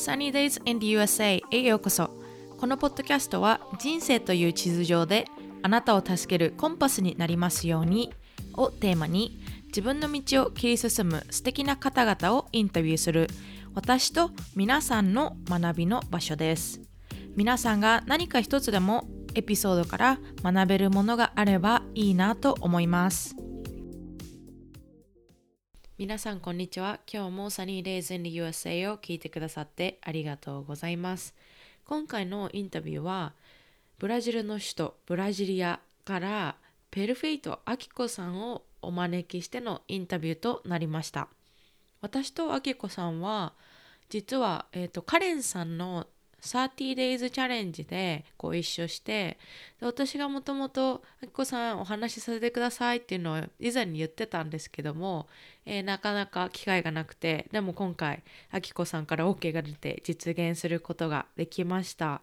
Sunny Days in the USA へようこそ。このポッドキャストは人生という地図上であなたを助けるコンパスになりますようにをテーマに自分の道を切り進む素敵な方々をインタビューする私と皆さんの学びの場所です。皆さんが何か一つでもエピソードから学べるものがあればいいなと思います。皆さんこんにちは。今日もサニーデイズ in the USA を聞いてくださってありがとうございます。今回のインタビューはブラジルの首都ブラジリアからペルフェイト・アキコさんをお招きしてのインタビューとなりました。私とアキコさんは実は、えーと、カレンさんの30 days チャレンジでご一緒してで私がもともと「あきこさんお話しさせてください」っていうのを以前に言ってたんですけども、えー、なかなか機会がなくてでも今回あきこさんから OK が出て実現することができました。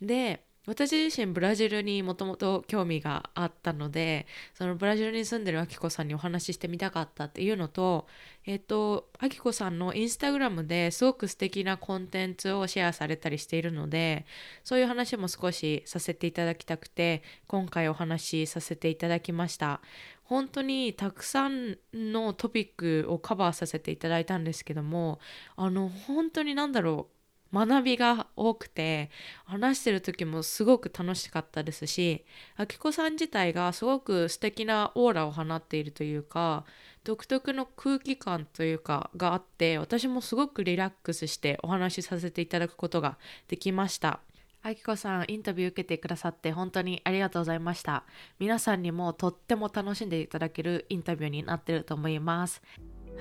で私自身ブラジルにもともと興味があったのでそのブラジルに住んでるあきこさんにお話ししてみたかったっていうのとえっ、とあきこさんのインスタグラムですごく素敵なコンテンツをシェアされたりしているのでそういう話も少しさせていただきたくて今回お話しさせていただきました。本当にたくさんのトピックをカバーさせていただいたんですけどもあの本当に何だろう学びが多くて話してる時もすごく楽しかったですしあきこさん自体がすごく素敵なオーラを放っているというか独特の空気感というかがあって私もすごくリラックスしてお話しさせていただくことができました。あきこさんインタビュー受けてくださって本当にありがとうございました。皆さんにもとっても楽しんでいただけるインタビューになってると思います。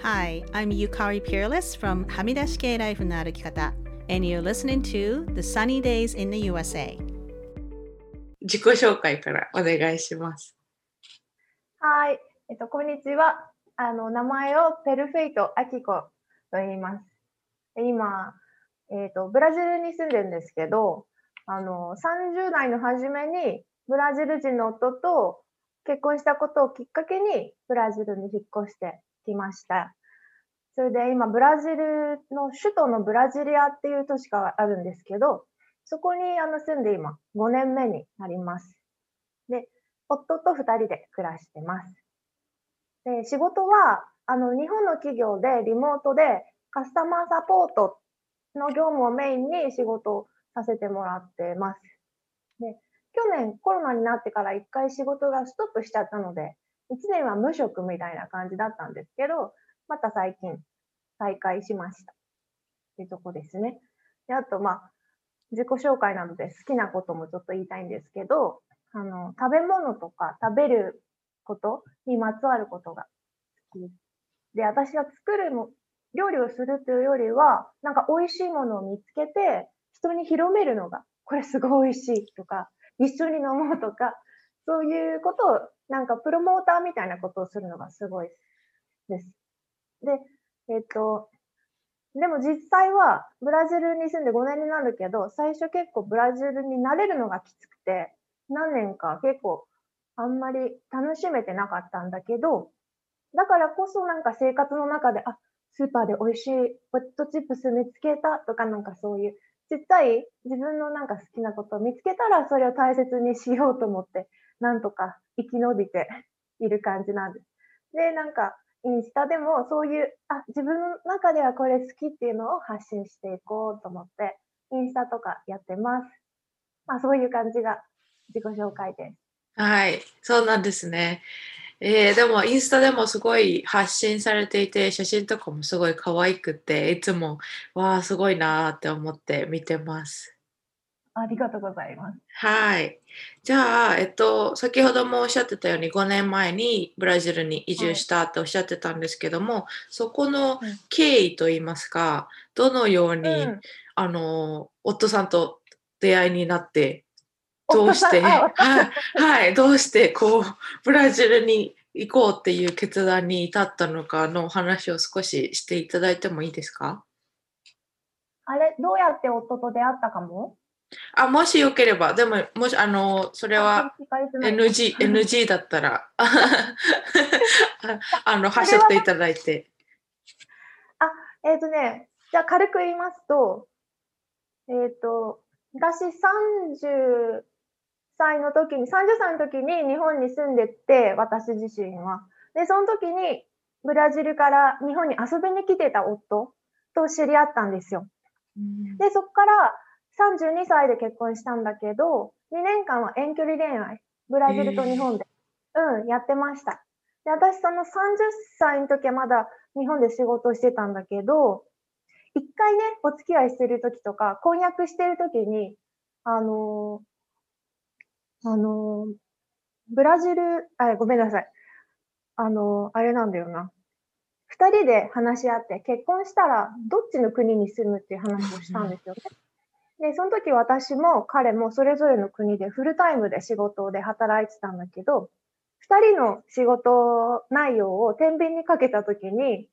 Hi, I'm Yukari Peerless from はみ出し系ライフの歩き方。And you're listening to The Sunny Days in the USA 自己紹介からお願いします。はい、えっと、こんにちは。あの名前をペルフェイト・アキコと言います。今、えっと、ブラジルに住んでるんですけどあの30代の初めにブラジル人の夫と結婚したことをきっかけにブラジルに引っ越してきました。それで今、ブラジルの首都のブラジリアっていう都市があるんですけど、そこにあの住んで今5年目になります。で、夫と2人で暮らしてます。で、仕事はあの日本の企業でリモートでカスタマーサポートの業務をメインに仕事をさせてもらってます。で、去年コロナになってから1回仕事がストップしちゃったので、1年は無職みたいな感じだったんですけど、また最近再開しました。っていうとこですね。で、あと、まあ、自己紹介なので好きなこともちょっと言いたいんですけど、あの、食べ物とか食べることにまつわることが好きです。で、私は作るも、料理をするというよりは、なんか美味しいものを見つけて、人に広めるのが、これすごい美味しいとか、一緒に飲もうとか、そういうことを、なんかプロモーターみたいなことをするのがすごいです。で、えっ、と、でも実際はブラジルに住んで5年になるけど、最初結構ブラジルに慣れるのがきつくて、何年か結構あんまり楽しめてなかったんだけど、だからこそなんか生活の中で、あ、スーパーで美味しいポテトチップス見つけたとかなんかそういうちっちゃい自分のなんか好きなことを見つけたらそれを大切にしようと思ってなんとか生き延びている感じなんです。で、なんかインスタでもそういう、あ、自分の中ではこれ好きっていうのを発信していこうと思って、インスタとかやってます。まあそういう感じが自己紹介です。はい、そうなんですね。えー、でもインスタでもすごい発信されていて写真とかもすごい可愛くていつもわあすごいなって思って見てます。ありがとうございます。はい。じゃあ、えっと、先ほどもおっしゃってたように5年前にブラジルに移住したっておっしゃってたんですけども、はい、そこの経緯といいますか、どのように、うん、あの夫さんと出会いになってどうしてはい、はい、どうしてこうブラジルに行こうっていう決断に至ったのかの話を少ししていただいてもいいですか？あれどうやって夫と出会ったかも？あ、もしよければ、でも、もし、あの、それは NG、NG だったら、あの、はしっていただいて。あ、えっ、ー、とね、じゃあ軽く言いますと、えっ、と、私30歳の時に、30歳の時に日本に住んでて、私自身は。で、その時にブラジルから日本に遊びに来てた夫と知り合ったんですよ。で、そこから32歳で結婚したんだけど、2年間は遠距離恋愛、ブラジルと日本で、うん、やってました。で、私その30歳の時はまだ日本で仕事をしてたんだけど、一回ね、お付き合いしてる時とか、婚約してる時に、あのーあのーブラジル、あ、ごめんなさい。あのーあれなんだよな。二人で話し合って、結婚したらどっちの国に住むっていう話をしたんですよね。で、その時私も彼もそれぞれの国でフルタイムで仕事で働いてたんだけど、二人の仕事内容を天秤にかけた時に、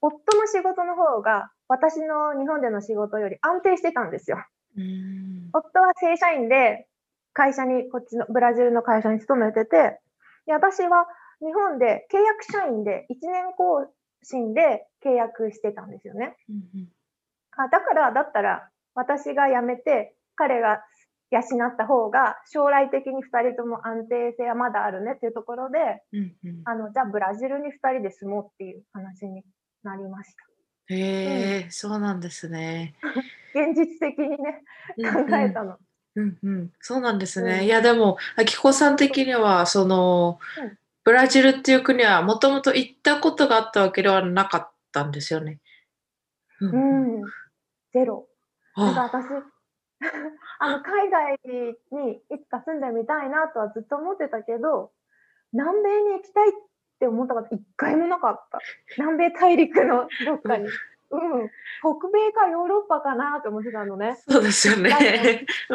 夫の仕事の方が私の日本での仕事より安定してたんですよ。うん夫は正社員で会社に、こっちのブラジルの会社に勤めてて、で私は日本で契約社員で1年更新で契約してたんですよね。うんあだから、だったら私が辞めて彼が養った方が将来的に2人とも安定性はまだあるねっていうところで、うんうんあのじゃあブラジルに2人で住もうっていう話になりました。へえ、そうなんですね。現実的にね、考えたの。うんうん、そうなんですね。うんいやでも、あきこさん的にはその、うんブラジルっていう国はもともと行ったことがあったわけではなかったんですよね。うんううんん、ゼロ。なんかあ私、あの海外にいつか住んでみたいなとはずっと思ってたけど、南米に行きたいって思ったこと一回もなかった。南米大陸のどっかに。うん、北米かヨーロッパかなって思ってたのね。そうですよね。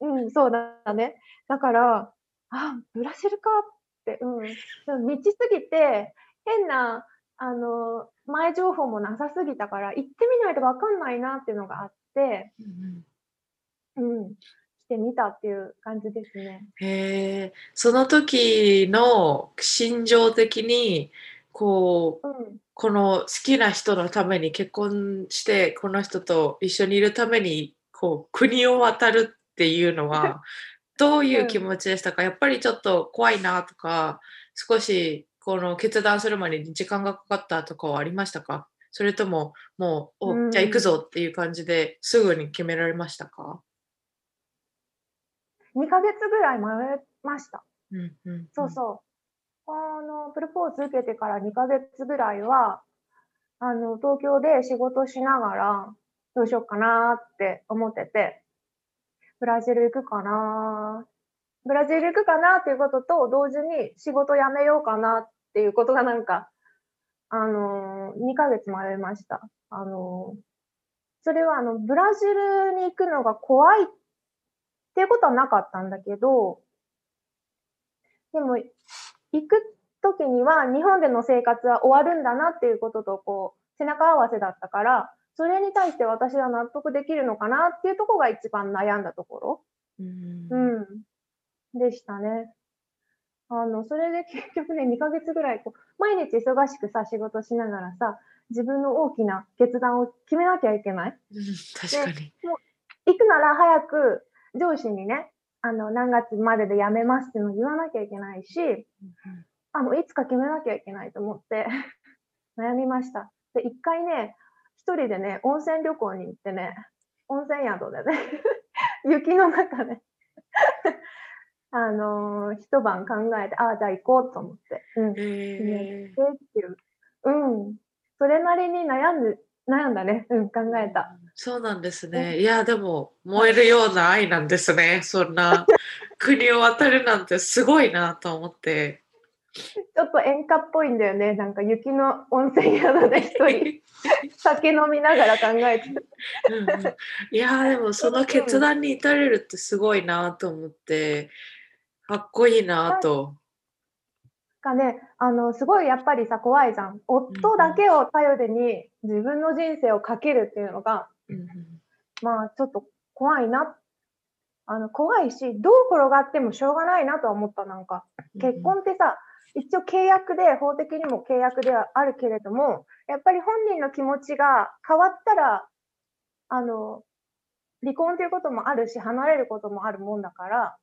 うんそうだね。だから、あ、ブラジルかって、うん。道すぎて、変な、あの、前情報もなさすぎたから、行ってみないとわかんないなっていうのがあって、うんうん、してみたっていう感じですね。へえ、その時の心情的にこううん。この好きな人のために結婚してこの人と一緒にいるためにこう国を渡るっていうのは どういう気持ちでしたか、やっぱりちょっと怖いなとか少しこの決断するまでに時間がかかったとかはありましたか？それとももう、おうん。じゃあ行くぞっていう感じですぐに決められましたか、2ヶ月ぐらい迷いました。うんうんそうそう。あの、プロポーズ受けてから2ヶ月ぐらいは、あの、東京で仕事しながら、どうしようかなって思ってて、ブラジル行くかなブラジル行くかなっていうことと、同時に仕事辞めようかなっていうことがなんか、あの、2ヶ月迷いました。あの、それはあの、ブラジルに行くのが怖いっていうことはなかったんだけど、でも、行く時には日本での生活は終わるんだなっていうこととこう背中合わせだったからそれに対して私は納得できるのかなっていうところが一番悩んだとこうんろ、うん、でしたね。あのそれで結局ね2ヶ月ぐらいこう毎日忙しくさ仕事しながらさ自分の大きな決断を決めなきゃいけない。うん確かに。行くなら早く上司にねあの何月までで辞めますっていうのを言わなきゃいけないしあの、いつか決めなきゃいけないと思って 悩みました。で、一回ね、一人でね、温泉旅行に行ってね、温泉宿でね、雪の中で、あのー一晩考えて、ああ、じゃあ行こうと思って、うん、決めへてっていう、うん、それなりに悩んで、悩んだね、うん、考えた。そうなんですね。いや、でも、燃えるような愛なんですね。そんな 国を渡るなんてすごいなと思って。ちょっと演歌っぽいんだよね、なんか雪の温泉宿で一人、酒飲みながら考えて。うんうん。いやーでもその決断に至れるってすごいなと思ってかっこいいなと。がね、あの、すごいやっぱりさ、怖いじゃん。夫だけを頼りに自分の人生をかけるっていうのが、うんうんまあちょっと怖いな。あの、怖いし、どう転がってもしょうがないなとは思った、なんか。結婚ってさ、一応契約で、法的にも契約ではあるけれども、やっぱり本人の気持ちが変わったらあの、離婚ということもあるし、離れることもあるもんだから、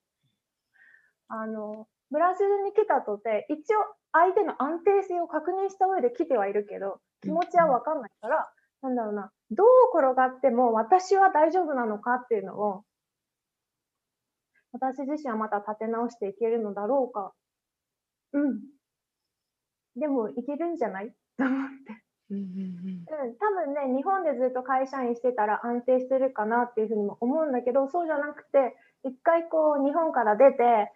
あの、ブラジルに来たとて、一応相手の安定性を確認した上で来てはいるけど、気持ちはわかんないから、なんだろうな、どう転がっても私は大丈夫なのかっていうのを、私自身はまた立て直していけるのだろうか。うん。でも、いけるんじゃない？と思って。うんうんうん、多分ね、日本でずっと会社員してたら安定してるかなっていうふうにも思うんだけど、そうじゃなくて、一回こう、日本から出て、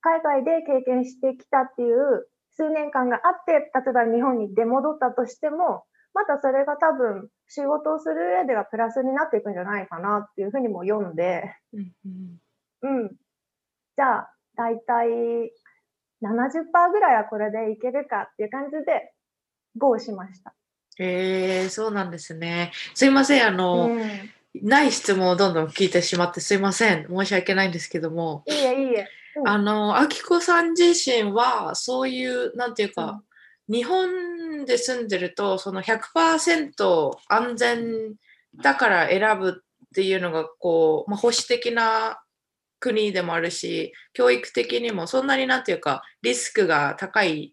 海外で経験してきたっていう数年間があって、例えば日本に出戻ったとしても、またそれが多分仕事をする上ではプラスになっていくんじゃないかなっていうふうにも読んで、うん。じゃあ、だいたい70%ぐらいはこれでいけるかっていう感じで、GO しました。えー、そうなんですね。すいません、あの、うん、いない質問をどんどん聞いてしまってすいません。申し訳ないんですけども、いえいいえ。うん。あの、あきこさん自身は、そういう、なんていうか、日本で住んでると、その100%安全だから選ぶっていうのが、こう、まあ、保守的な国でもあるし、教育的にもそんなになんていうか、リスクが高い、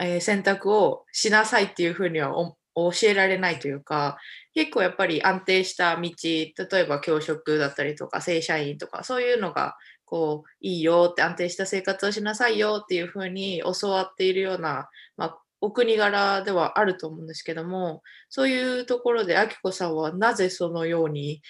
えー選択をしなさいっていうふうにはお教えられないというか、結構やっぱり安定した道、例えば教職だったりとか、正社員とか、そういうのが、こう、いいよって安定した生活をしなさいよっていうふうに教わっているような、まあ、お国柄ではあると思うんですけども、そういうところで、あきこさんはなぜそのように、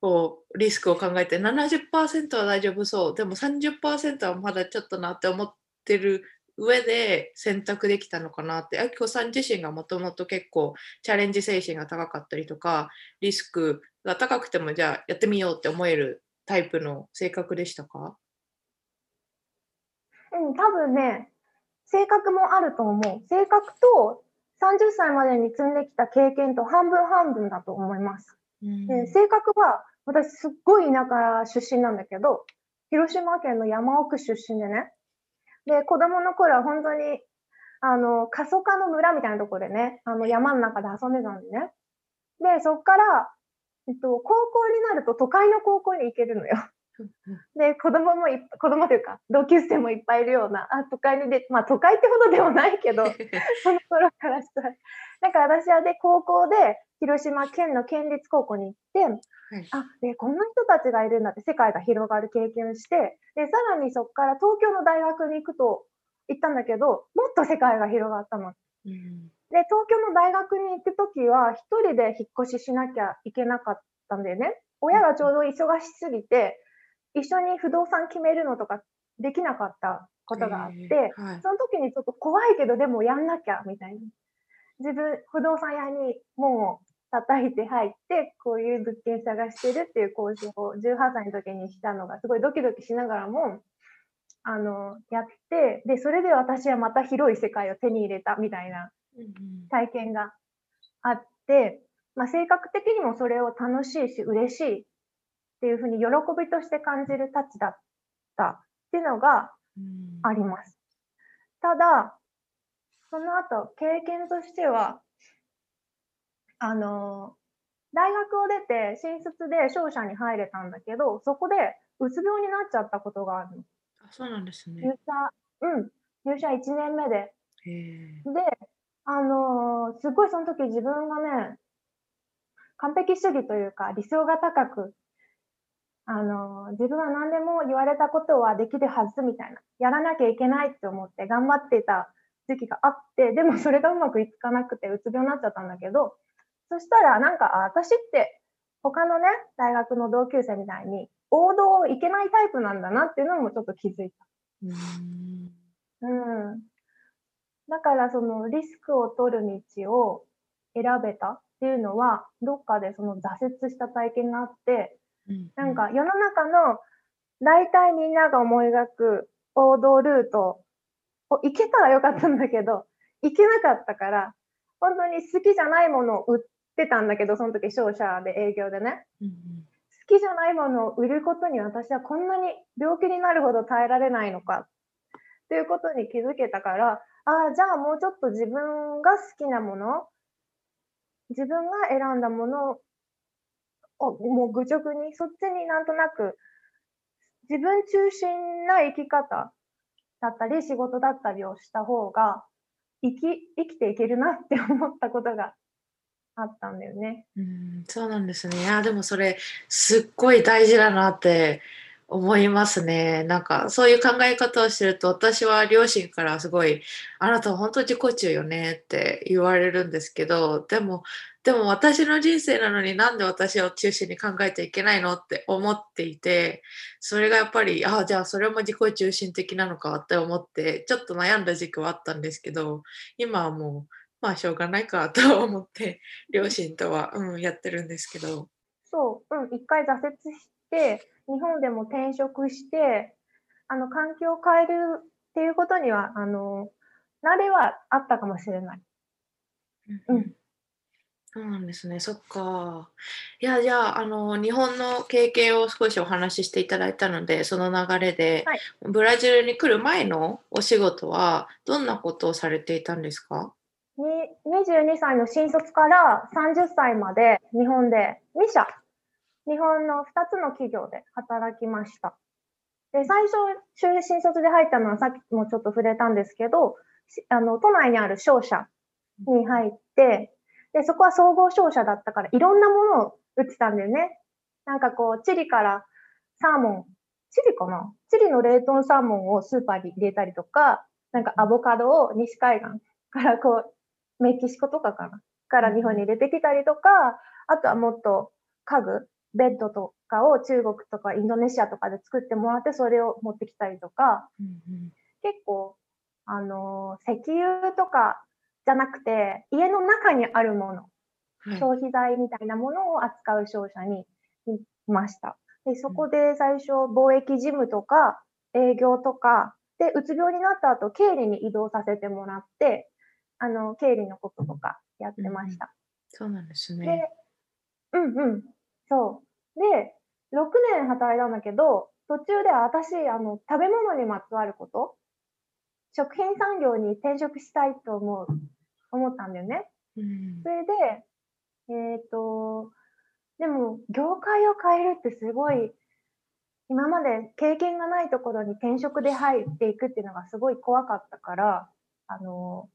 こう、リスクを考えて、70%は大丈夫そう、でも30%はまだちょっとなって思ってる上で選択できたのかなって、あきこさん自身がもともと結構チャレンジ精神が高かったりとか、リスクが高くてもじゃあやってみようって思えるタイプの性格でしたか？うん、多分ね、性格もあると思う。性格と30歳までに積んできた経験と半分半分だと思います。うんで性格は、私すっごい田舎出身なんだけど、広島県の山奥出身でね。で、子供の頃は本当に、あの、過疎化の村みたいなところでね、あの、山の中で遊んでたんでね。で、そっから、えっと、高校になると都会の高校に行けるのよ。で、子供もいっ子供というか、同級生もいっぱいいるような、あ、都会にで、まあ都会ってほどでもないけど、その頃からしたら。なんか私はで、高校で、広島県の県立高校に行って、あ、で、こんな人たちがいるんだって世界が広がる経験をして、で、さらにそこから東京の大学に行くと行ったんだけど、もっと世界が広がったの。うんで、東京の大学に行くときは、一人で引っ越ししなきゃいけなかったんだよね。親がちょうど忙しすぎて、一緒に不動産決めるのとかできなかったことがあって、えーはいその時にちょっと怖いけど、でもやんなきゃ、みたいな。自分、不動産屋に門を叩いて入って、こういう物件探してるっていう交渉を18歳の時にしたのが、すごいドキドキしながらも、あの、やって、で、それで私はまた広い世界を手に入れたみたいなうん体験があって、まあ、性格的にもそれを楽しいし嬉しいっていうふうに喜びとして感じるたちだったっていうのがうんあります。ただ、その後経験としては、あの、大学を出て新卒で商社に入れたんだけど、そこでうつ病になっちゃったことがあるの。あそうなんです入ね。社、うん、入社1年目で。で、あのーすごいその時自分がね、完璧主義というか理想が高く、あのー自分は何でも言われたことはできるはずみたいな、やらなきゃいけないって思って頑張っていた時期があって、でもそれがうまくいかなくてうつ病になっちゃったんだけど、そしたらなんか、あ私って他のね、大学の同級生みたいに王道をいけないタイプなんだなっていうのもちょっと気づいた。うんうん。だからそのリスクを取る道を選べたっていうのは、どっかでその挫折した体験があって、うんなんか世の中の大体みんなが思い描く王道ルートを行けたらよかったんだけど、行けなかったから、本当に好きじゃないものを売ってたんだけど、その時商社で営業でね。うん好きじゃないものを売ることに私はこんなに病気になるほど耐えられないのかっていうことに気づけたから、ああ、じゃあもうちょっと自分が好きなもの、自分が選んだものをもう愚直にそっちになんとなく自分中心な生き方だったり仕事だったりをした方が生き生きていけるなって思ったことがあったんだよね。うんそうなんですね。いやでもそれすっごい大事だなって思いますね。なんかそういう考え方をしてると私は両親からすごい「あなたは本当自己中よね」って言われるんですけどでもでも私の人生なのになんで私を中心に考えちゃいけないの？って思っていてそれがやっぱりああじゃあそれも自己中心的なのかって思ってちょっと悩んだ時期はあったんですけど今はもうまあしょうがないかと 思って両親とは、うん、やってるんですけど。そう、うん、一回挫折し日本でも転職してあの環境を変えるっていうことにはあの慣れはあったかもしれない。うんそうなんですね、そっか。いや、じゃあ、あの、日本の経験を少しお話ししていただいたので、その流れで、はい。ブラジルに来る前のお仕事は、どんなことをされていたんですか？に22歳の新卒から30歳まで日本で2社、日本の2つの企業で働きました。で、最初、就新卒で入ったのはさっきもちょっと触れたんですけど、あの都内にある商社に入って、で、そこは総合商社だったから、いろんなものを売ってたんだよね。なんかこう、チリからサーモン、チリかな？チリの冷凍サーモンをスーパーに入れたりとか、なんかアボカドを西海岸からこう、メキシコとかかな？から日本に入れてきたりとか、あとはもっと家具、ベッドとかを中国とかインドネシアとかで作ってもらって、それを持ってきたりとか、結構、あのー石油とかじゃなくて、家の中にあるもの、はい消費財みたいなものを扱う商社にいました。で、そこで最初、貿易事務とか、営業とか、で、うつ病になった後、経理に移動させてもらって、あの、経理のこととかやってました。そうなんですでね。、うんうん、そう。で、6年働いたんだけど、途中で私、あの、食べ物にまつわること、食品産業に転職したいと思う、思ったんだよね。うんそれで、えっ、と、でも、業界を変えるってすごい、今まで経験がないところに転職で入っていくっていうのがすごい怖かったから、あの、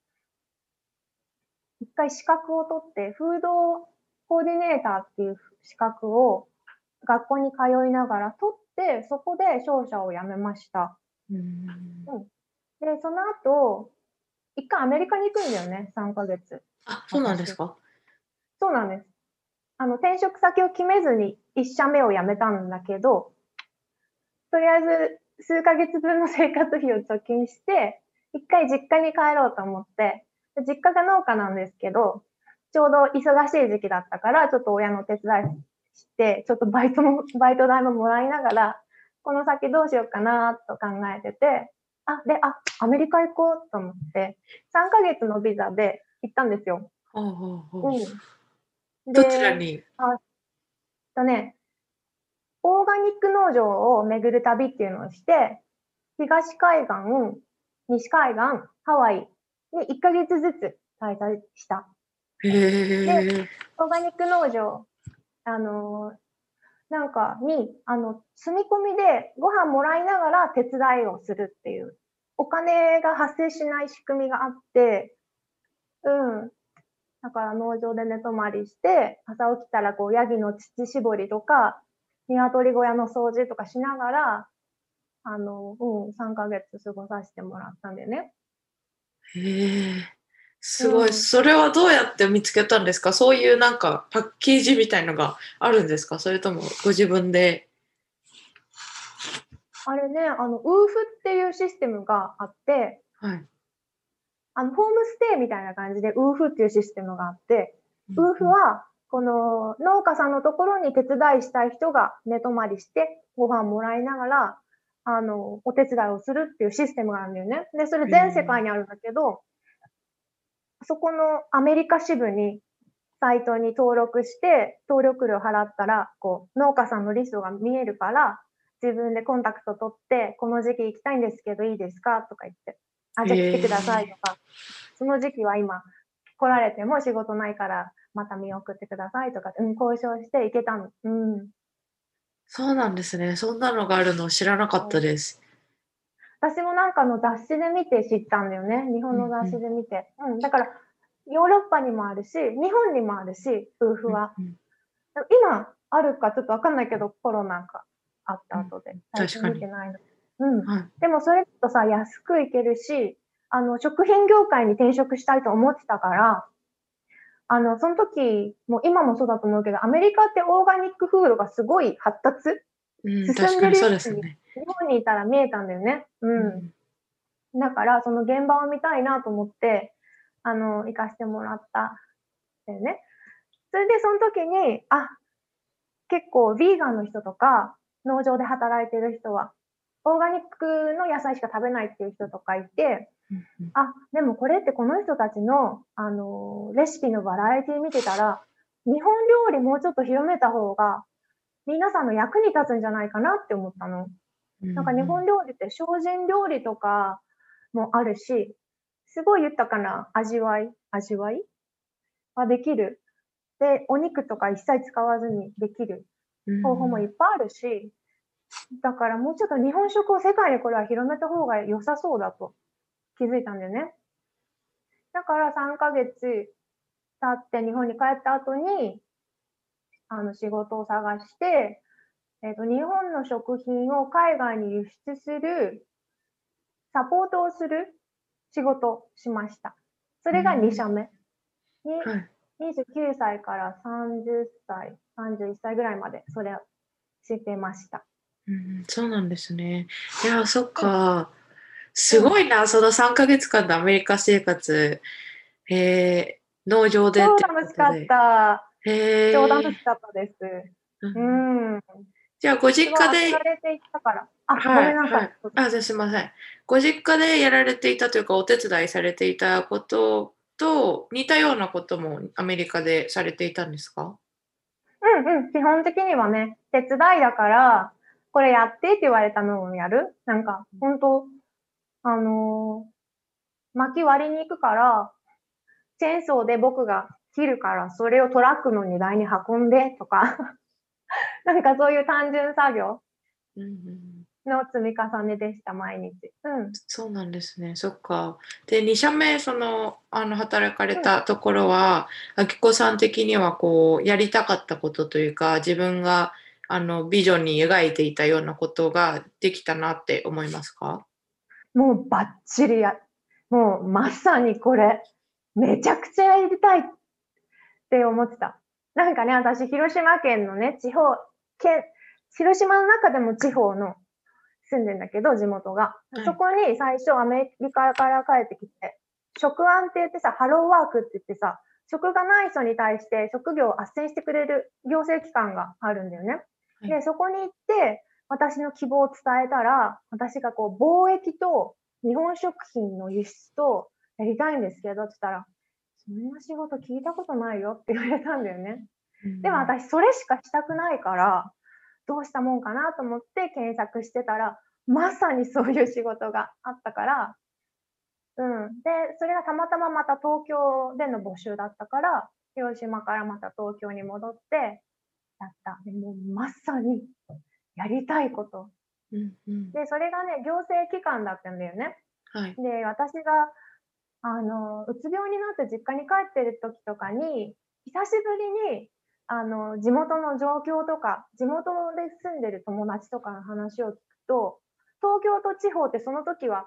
一回資格を取って、フードコーディネーターっていう資格を学校に通いながら取って、そこで商社を辞めました。うんで、その後、一回アメリカに行くんだよね、3ヶ月。あ、そうなんですか？そうなんです。あの、転職先を決めずに1社目を辞めたんだけど、とりあえず数ヶ月分の生活費を貯金して、一回実家に帰ろうと思って、で実家が農家なんですけど、ちょうど忙しい時期だったから、ちょっと親の手伝いして、ちょっとバイトも、バイト代ももらいながら、この先どうしようかなと考えてて、あ、で、あ、アメリカ行こうと思って、3ヶ月のビザで行ったんですよ。ほうん。どちらでにとね、オーガニック農場を巡る旅っていうのをして、東海岸、西海岸、ハワイに1ヶ月ずつ滞在した。へえ。オーガニック農場、あのなんかに、あの、住み込みでご飯もらいながら手伝いをするっていう、お金が発生しない仕組みがあって、うん。だから農場で寝泊まりして、朝起きたらこう、ヤギの乳搾りとか、鶏小屋の掃除とかしながら、あの、うん、3ヶ月過ごさせてもらったんだよね。へえ。すごい、うんそれはどうやって見つけたんですか？そういうなんかパッケージみたいのがあるんですか？それともご自分で？あれね、あの、ウーフっていうシステムがあって、はい。あの、ホームステイみたいな感じで、ウーフっていうシステムがあって、ウーフは、この農家さんのところに手伝いしたい人が寝泊まりして、ご飯もらいながら、あの、お手伝いをするっていうシステムがあるんだよね。で、それ全世界にあるんだけど、そこのアメリカ支部に、サイトに登録して、登録料払ったら、こう、農家さんのリストが見えるから、自分でコンタクト取って、この時期行きたいんですけどいいですかとか言って、あ、じゃあ来てくださいとか、その時期は今来られても仕事ないからまた見送ってくださいとか、うん、交渉して行けたの。うん。そうなんですね。そんなのがあるの知らなかったです。私もなんかの雑誌で見て知ったんだよね。日本の雑誌で見て。うん、うん、だから、ヨーロッパにもあるし、日本にもあるし、夫婦は。うんうん、今あるかちょっとわかんないけど、コロナがあった後で。最初見てないの。うん、はい、でもそれとさ、安くいけるし、あの、食品業界に転職したいと思ってたから、あの、その時、もう今もそうだと思うけど、アメリカってオーガニックフードがすごい発達、うん、進んでるね、日本にいたら見えたんだよね。うん。うん、だから、その現場を見たいなと思って、あの、行かしてもらっただよね。それで、その時に、あ、結構、ヴィーガンの人とか、農場で働いてる人は、オーガニックの野菜しか食べないっていう人とかいて、あ、でもこれってこの人たちの、あの、レシピのバラエティ見てたら、日本料理もうちょっと広めた方が、皆さんの役に立つんじゃないかなって思ったの。なんか日本料理って精進料理とかもあるし、すごい豊かな味わい、味わいができる。で、お肉とか一切使わずにできる方法もいっぱいあるし、だからもうちょっと日本食を世界にこれは広めた方が良さそうだと気づいたんだよね。だから3ヶ月経って日本に帰った後に、あの仕事を探して、えっ、ー、と、日本の食品を海外に輸出する、サポートをする仕事しました。それが2社目。に、29歳から30歳、31歳ぐらいまでそれをしてました。うん、そうなんですね。いや、そっか。すごいな、その3ヶ月間のアメリカ生活。えー、農場で超楽しかった。へ超楽しかったです。うん。じゃあ、ご実家で。あ、はい、ごめんなさい。はい、あ、じゃすみません。ご実家でやられていたというか、お手伝いされていたことと似たようなこともアメリカでされていたんですか？うんうん、基本的にはね、手伝いだから、これやってって言われたのをやる。なんか、本当あのー、薪割りに行くから、チェーンソーで僕が切るから、それをトラックの荷台に運んでとか なんかそういう単純作業の積み重ねでした、毎日。うん。そうなんですね。そっか。で、2社目、その、あの、働かれたところは、あきこさん的には、こう、やりたかったことというか、自分が、あの、ビジョンに描いていたようなことができたなって思いますか？もうバッチリや、もうまさにこれ、めちゃくちゃやりたいって思ってた。なんかね、私、広島県のね、地方、県、広島の中でも地方の住んでんだけど、地元が。そこに最初アメリカから帰ってきて、職案って言ってさ、ハローワークって言ってさ、職がない人に対して職業を斡旋してくれる行政機関があるんだよね。で、そこに行って、私の希望を伝えたら、私がこう、貿易と日本食品の輸出とやりたいんですけど、って言ったら、そんな仕事聞いたことないよって言われたんだよね。うん、でも私、それしかしたくないから、どうしたもんかなと思って検索してたら、まさにそういう仕事があったから、うん。で、それがたまたままた東京での募集だったから、広島からまた東京に戻って、やった。でもまさにやりたいこと。うんうん、で、それがね、行政機関だったんだよね。はい、で、私が、あの、うつ病になって実家に帰ってる時とかに、久しぶりに、あの、地元の状況とか、地元で住んでる友達とかの話を聞くと、東京と地方ってその時は、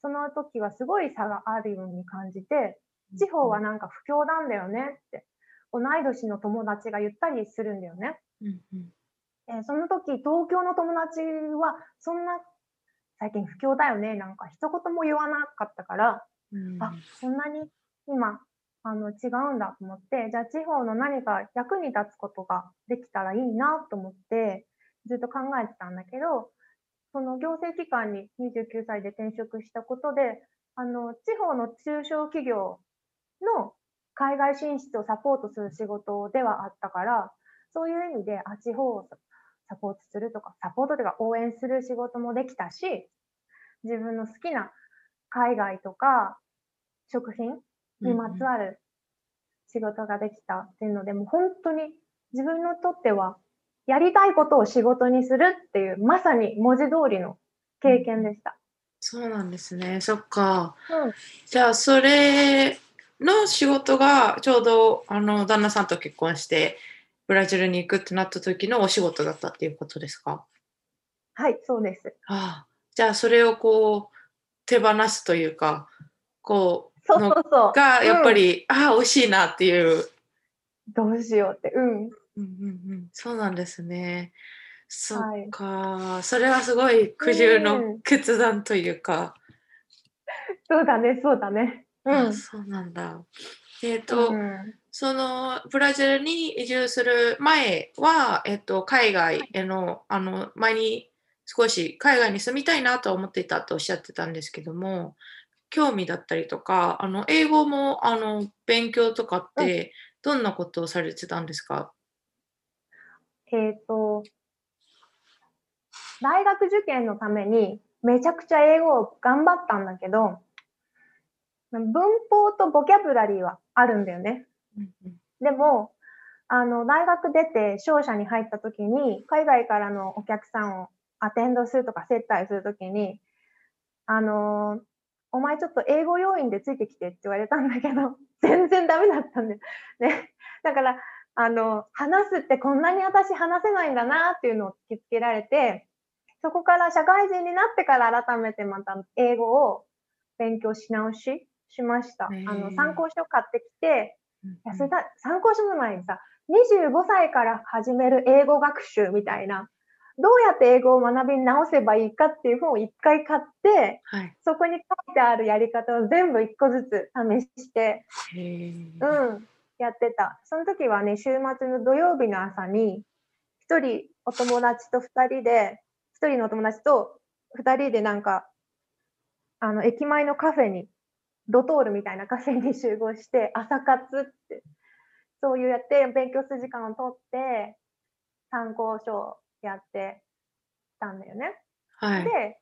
その時はすごい差があるように感じて、地方はなんか不況なんだよねって、同い年の友達が言ったりするんだよね。うんうんえー、その時、東京の友達は、そんな、最近不況だよね、なんか一言も言わなかったから、うん、あ、そんなに今、あの、違うんだと思って、じゃあ地方の何か役に立つことができたらいいなと思って、ずっと考えてたんだけど、その行政機関に29歳で転職したことで、あの、地方の中小企業の海外進出をサポートする仕事ではあったから、そういう意味で、あ、地方をサポートするとか、サポートというか応援する仕事もできたし、自分の好きな海外とか食品にまつわる仕事ができたっていうので、もう本当に自分にとっては、やりたいことを仕事にするっていう、まさに文字通りの経験でした。そうなんですね。そっか。うん。じゃあ、それの仕事がちょうど、あの、旦那さんと結婚して、ブラジルに行くってなった時のお仕事だったっていうことですか？はい、そうです。ああ。じゃあ、それをこう、手放すというか、こう、そうそうそう。が、やっぱうんり、ああ、惜しいなっていう。どうしようって。うん。うんうんうん、そうなんですね。そっはいか、それはすごい苦渋うのん決断というか、そうだね、そうだね。うあん。そうなんだ。えっと、うんそのブラジルに移住する前は、えっと、海外への、あの、前に少し海外に住みたいなと思っていたとおっしゃってたんですけども、興味だったりとか、あの、英語も、あの、勉強とかって、どんなことをされてたんですか？えっ、と、大学受験のためにめちゃくちゃ英語を頑張ったんだけど、文法とボキャブラリーはあるんだよね。うんうん。でも、あの、大学出て商社に入った時に、海外からのお客さんをアテンドするとか接待するときに、あのーお前ちょっと英語要員でついてきてって言われたんだけど、全然ダメだったんだよ。ね。だから、あの、話すってこんなに私話せないんだなっていうのを突きつけられて、そこから社会人になってから改めてまた英語を勉強し直ししました。あへの、ー参考書買ってきて、うんいや、それだ、参考書の前にさ、25歳から始める英語学習みたいな、どうやって英語を学び直せばいいかっていう本を一回買って、はい。そこに書いてあるやり方を全部一個ずつ試して、うん、やってた。その時はね、週末の土曜日の朝に、一人お友達と二人で、一人のお友達と二人でなんか、あの、駅前のカフェに、ドトールみたいなカフェに集合して、朝活って、そういうやって勉強する時間を取って、参考書をやってたんだよね。はい。で、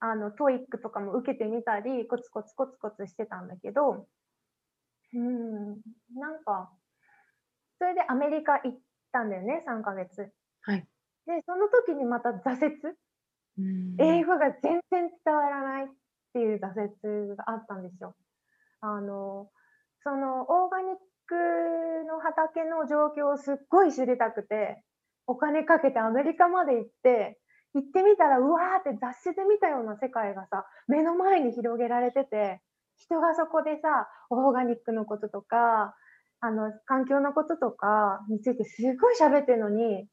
あの、 TOEIC とかも受けてみたり、コツコツコツコツしてたんだけど、うん、なんか、それでアメリカ行ったんだよね、3ヶ月。はい。で、その時にまた挫折、うん英語が全然伝わらないっていう挫折があったんですよ。あの、そのオーガニックの畑の状況をすっごい知りたくて、お金かけてアメリカまで行って、行ってみたら、うわーって雑誌で見たような世界がさ、目の前に広げられてて、人がそこでさ、オーガニックのこととか、あの、環境のこととかについてすごい喋ってるのに、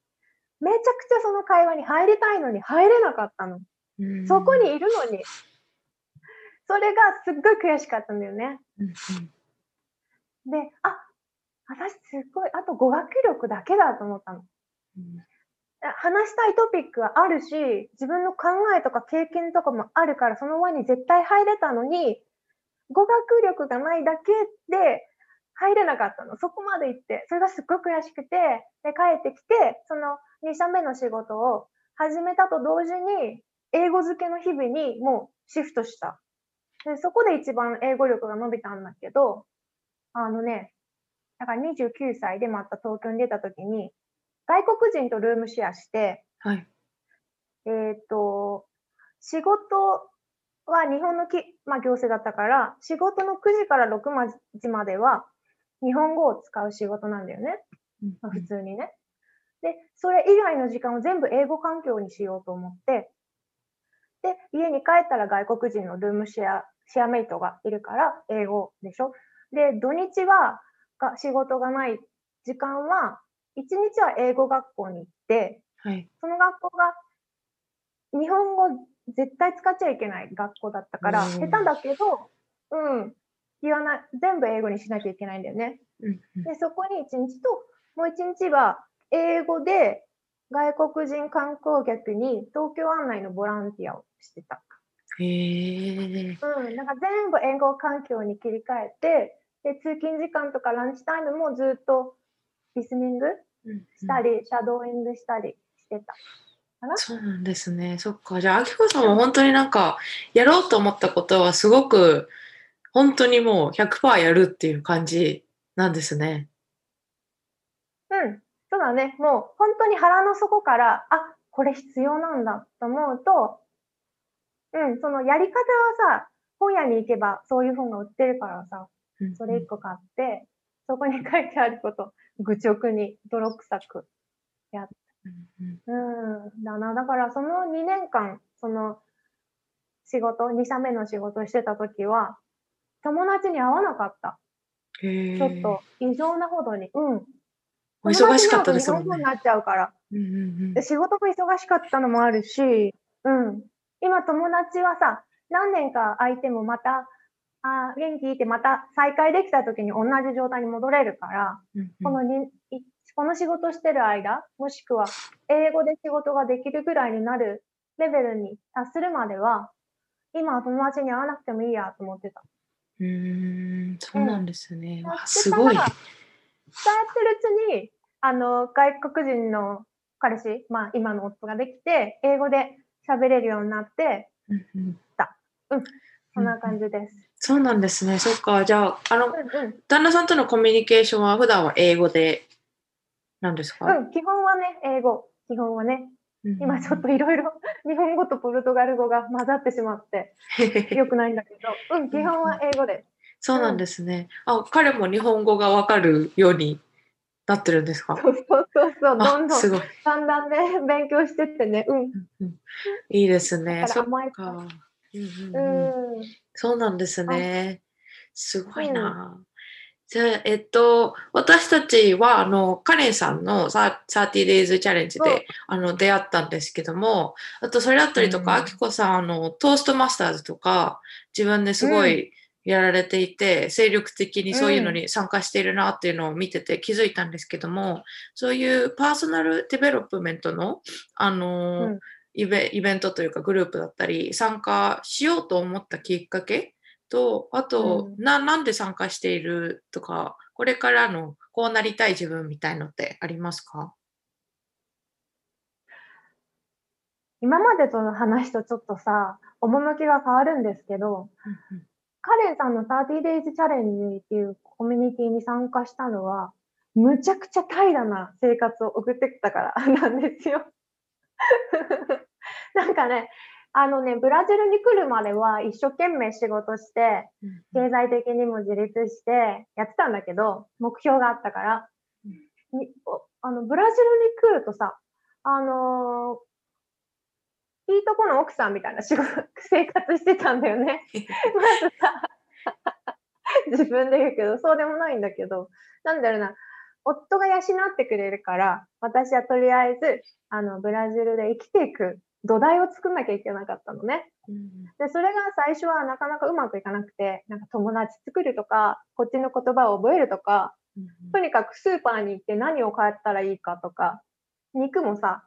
めちゃくちゃその会話に入りたいのに入れなかったの。うんそこにいるのに。それがすっごい悔しかったんだよね。で、あ、私すっごい、あと語学力だけだと思ったの。話したいトピックはあるし、自分の考えとか経験とかもあるから、その輪に絶対入れたのに、語学力がないだけで入れなかったの。そこまで行って、それがすっごく悔しくて、で、帰ってきて、その2社目の仕事を始めたと同時に、英語漬けの日々にもうシフトした。で、そこで一番英語力が伸びたんだけど、あのね、だから29歳でまた東京に出た時に、外国人とルームシェアして、はい。えっ、と、仕事は日本のき、まあ、行政だったから、仕事の9時から6時までは日本語を使う仕事なんだよね。まあ、普通にね。で、それ以外の時間を全部英語環境にしようと思って、で、家に帰ったら外国人のルームシェア、シェアメイトがいるから英語でしょ。で、土日はが仕事がない時間は、1日は英語学校に行って、はい。その学校が日本語絶対使っちゃいけない学校だったから、うん下手だけど、うん、言わない、全部英語にしなきゃいけないんだよね。うんうんで、そこに1日と、もう1日は英語で外国人観光客に東京案内のボランティアをしてた。へえ。うん、なんか全部英語環境に切り替えて、で、通勤時間とかランチタイムもずっとリスニングうんしたり、シャドーイングしたりしてた。そうなんですね。そっか。じゃあ、あきこさんも本当になんか、やろうと思ったことはすごく、本当にもう100%やるっていう感じなんですね。うん、そうだね。もう本当に腹の底から、あ、これ必要なんだと思うと、うん、そのやり方はさ、本屋に行けばそういう本が売ってるからさ、うんそれ一個買って、そこに書いてあること、愚直に泥臭く。うんうんうん、だな。だからその2年間、その仕事、2社目の仕事をしてた時は、友達に会わなかった。ちょっと異常なほどに。うん。お忙しかったですもんね。になっちゃうから。うんうんうんで仕事も忙しかったのもあるし、うん。今友達はさ、何年か空いてもまた、あー元気ってまた再会できた時に同じ状態に戻れるから、うんうんこのにいこの仕事してる間、もしくは英語で仕事ができるぐらいになるレベルに達するまでは、今は友達に会わなくてもいいやと思ってた。うーん、そうなんですね。うんすごい。そうやってるうちに、あの、外国人の彼氏、まあ今の夫ができて、英語で喋れるようになって、うんうんそんな感じです。そうなんですね。そっか。じゃあ、あの、うんうん。旦那さんとのコミュニケーションは普段は英語でなんですか、うん、基本はね、英語。基本はね。うん今ちょっといろいろ日本語とポルトガル語が混ざってしまって、良くないんだけど、うん、基本は英語です。そうなんですね。あ、彼も日本語がわかるようになってるんですか？そうそうそうそう、どんあ、どんすごい。だんだんね、勉強してってね、うん。いいですね。そっか。うんうんううんん。そうなんですね。すごいな。じゃあ、えっと、私たちは、あの、カレンさんのさ30 days チャレンジで、あの、出会ったんですけども、あと、それだったりとか、うんあきこさん、あの、トーストマスターズとか、自分ですごいやられていて、精力的にそういうのに参加しているなっていうのを見てて気づいたんですけども、そういう personal development の、あの、うんイベイベントというかグループだったり参加しようと思ったきっかけとあと、うん。ななんで参加しているとかこれからのこうなりたい自分みたいのってありますか？今までとの話とちょっとさ、趣が変わるんですけど、カレンさんの30 days チャレンジっていうコミュニティに参加したのは、むちゃくちゃ平らな生活を送ってきたからなんですよ。なんかね、あのね、ブラジルに来るまでは一生懸命仕事して、経済的にも自立してやってたんだけど、目標があったから、におあのブラジルに来るとさ、あのーいいとこの奥さんみたいな仕事、生活してたんだよね。まずさ、自分で言うけど、そうでもないんだけど、なんだろうな、夫が養ってくれるから、私はとりあえず、あの、ブラジルで生きていく土台を作んなきゃいけなかったのね。で、それが最初はなかなかうまくいかなくて、なんか友達作るとか、こっちの言葉を覚えるとか、とにかくスーパーに行って何を買ったらいいかとか、肉もさ、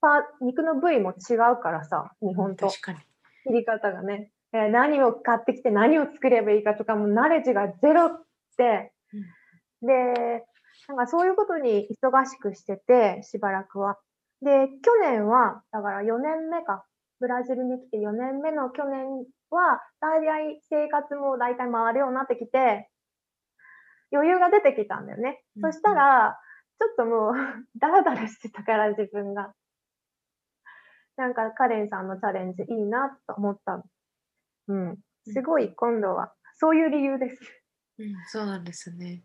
パ肉の部位も違うからさ、日本と確かに。切り方がね。えー何を買ってきて何を作ればいいかとかもナレッジがゼロって、で、なんかそういうことに忙しくしてて、しばらくは。で、去年は、だから4年目か。ブラジルに来て4年目の去年は、大体生活も大体回るようになってきて、余裕が出てきたんだよね。うんそしたら、ちょっともう、ダラダラしてたから、自分が。なんか、カレンさんのチャレンジいいなと思ったの。うん。すごい、今度は、そういう理由です。うん、そうなんですね。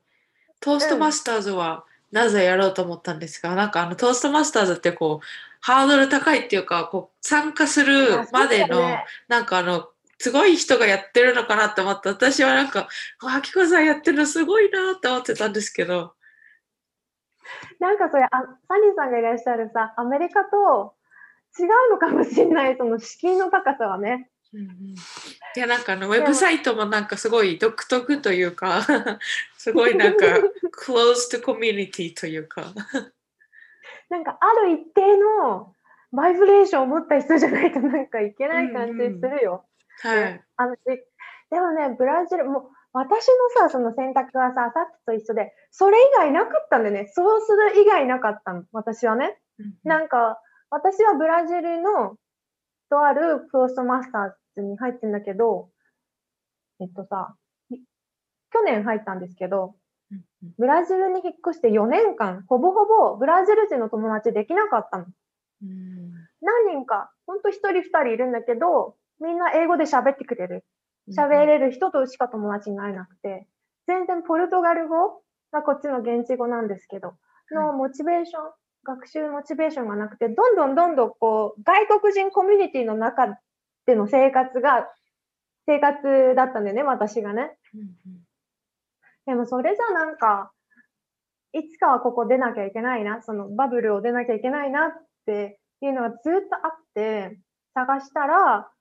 トーストマスターズはなぜやろうと思ったんですか、なんかあのトーストマスターズってこうハードル高いっていうかこう参加するまでの、ねなんかあのすごい人がやってるのかなって思って私はなんかあきこさんやってるのすごいなって思ってたんですけど。なんかそれあ、サニーさんがいらっしゃるさ、アメリカと違うのかもしれない、その敷居の高さはね。うんうんいやなんかあのウェブサイトもなんかすごい独特というか すごいなんか closed community というかなんかある一定のバイブレーションを持った人じゃないとなんかいけない感じするよ。はい。あのしでもね、ブラジル、もう私のさ、その選択はさ、さっきと一緒で、それ以外なかったんだよね。そうする以外なかったの、私はね。なんか、私はブラジルのとあるトーストマスターズに入ってんだけど、えっとさ、い去年入ったんですけど、ブラジルに引っ越して4年間、ほぼほぼブラジル人の友達できなかったの。うん。何人か、ほんと1人2人いるんだけど、みんな英語で喋ってくれる。喋れる人としか友達になれなくて、全然ポルトガル語がこっちの現地語なんですけど、のモチベーション、学習モチベーションがなくて、どんどんどんどんこう、外国人コミュニティの中での生活が、生活だったんだよね、私がね。うんうんでもそれじゃなんか、いつかはここ出なきゃいけないな、そのバブルを出なきゃいけないなっていうのがずっとあって、探したら、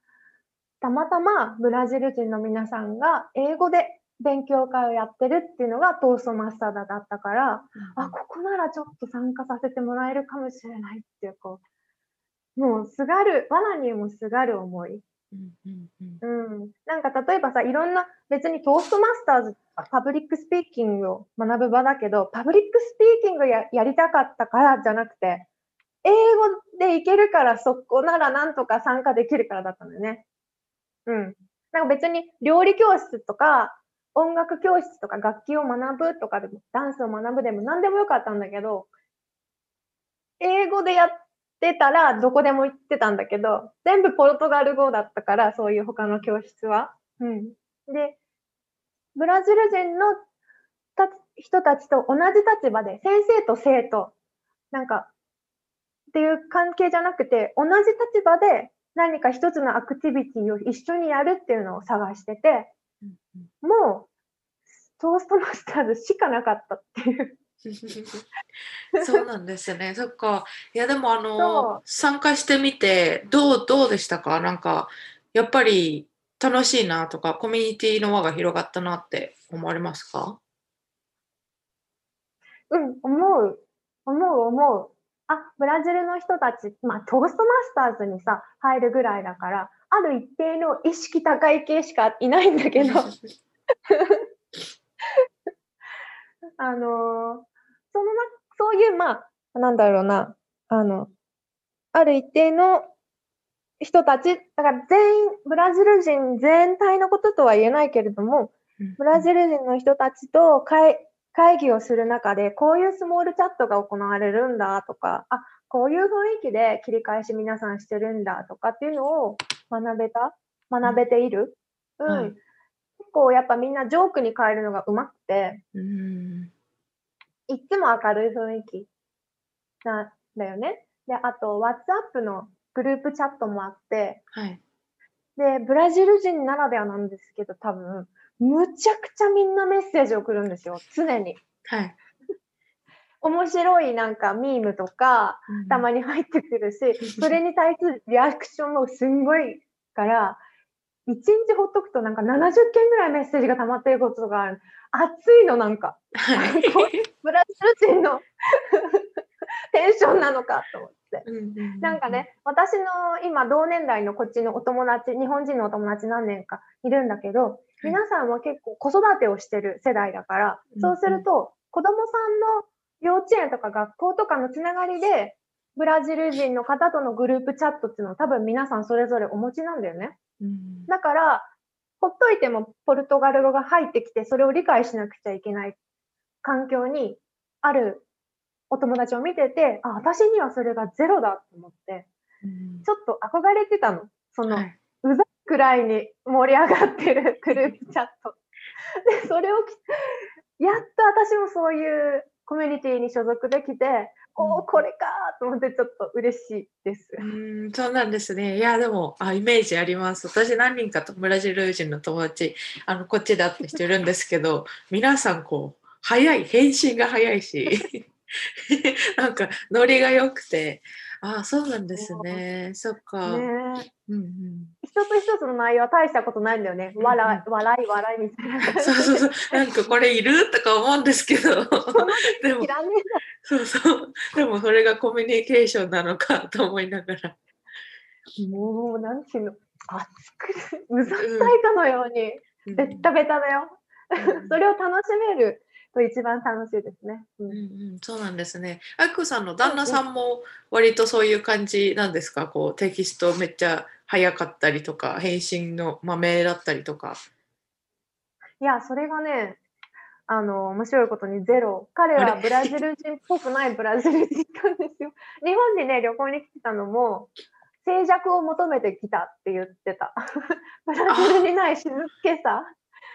たまたまブラジル人の皆さんが英語で勉強会をやってるっていうのがトーストマスターだったから、あ、ここならちょっと参加させてもらえるかもしれないっていう、こう、もうすがる、藁にもすがる思い。うんうんうんうん。なんか例えばさ、いろんな、別にトーストマスターズ、 public speaking を学ぶ場だけど、 public speaking ややりたかったからじゃなくて、英語でいけるからそこならなんとか参加できるからだったんだよね。うん。なんか別に料理教室とか、音楽教室とか楽器を学ぶとかでも、ダンスを学ぶでも何でもよかったんだけど、英語でやってたらどこでも行ってたんだけど、全部ポルトガル語だったから、そういう他の教室は。うん。で、ブラジル人のた人たちと同じ立場で、先生と生徒、なんか、っていう関係じゃなくて、同じ立場で何か一つのアクティビティを一緒にやるっていうのを探してて、もう、トーストマスターズしかなかったっていう。そうなんですね。そっか。いやでもあの参加してみてどうどうでしたか？なんかやっぱり楽しいなとかコミュニティの輪が広がったなって思われますか？うん、思う。思う、思う。あ、ブラジルの人たち、まあ、トーストマスターズにさ、入るぐらいだから、ある一定の意識高い系しかいないんだけど、あのーそのな、そういう、まあ、なんだろうな、あの、ある一定の人たち、だから全員、ブラジル人全体のこととは言えないけれども、ブラジル人の人たちと会会議をする中で、こういうスモールチャットが行われるんだとか、あ、こういう雰囲気で切り返し皆さんしてるんだとかっていうのを学べた？学べている？うん。はい結構やっぱみんなジョークに変えるのがうまくて、うんいつも明るい雰囲気なんだよね。で、あと、WhatsApp のグループチャットもあって、はい。で、ブラジル人ならではなんですけど、多分、むちゃくちゃみんなメッセージ送るんですよ、常に。はい。面白いなんかミームとか、たまに入ってくるし、それに対するリアクションもすんごいから、一日ほっとくとなんか70件ぐらいメッセージが溜まってることがある。熱いのなんか。はい。ブラジル人の テンションなのかと思って。うんなんか。ね、私の今同年代のこっちのお友達、日本人のお友達何年かいるんだけど、い皆さんは結構子育てをしてる世代だから、うんそうすると子供さんの幼稚園とか学校とかのつながりで、ブラジル人の方とのグループチャットっていうのを多分皆さんそれぞれお持ちなんだよね。うんだから、ほっといてもポルトガル語が入ってきて、それを理解しなくちゃいけない環境にあるお友達を見てて、あ、私にはそれがゼロだと思って、うんちょっと憧れてたの。その、はいうざくらいに盛り上がってる グループチャット。で、それをき、やっと私もそういうコミュニティに所属できて、おお、これかと思ってちょっと嬉しいです。うん、そうなんですね。いや、でも、あ、イメージあります。私、何人かとブラジル人の友達、あの、こっちで会った人いるんですけど、皆さん、こう、早い、返信が早いし、なんか、ノリが良くて、あ、そうなんですね。そっか。ねえうんうん。一つ一つの内容は大したことないんだよね。笑い、笑い、笑いみたいな。そうそうそう。なんか、これいるとか思うんですけど、でもそうそう。でも、それがコミュニケーションなのかと思いながら。えもう、なんていうの、熱くて、うざったいかのように、うんベッタベタだよ。うん それを楽しめると一番楽しいですね。ううんんうん、そうなんですね。あきこさんの旦那さんも割とそういう感じなんですか？こうテキストめっちゃ早かったりとか返信の豆だったりとか。いや、それがね、あの、面白いことにゼロ。彼はブラジル人っぽくない ブラジル人なんですよ。日本にね、旅行に来てたのも、静寂を求めてきたって言ってた。ブラジルにない静けさ。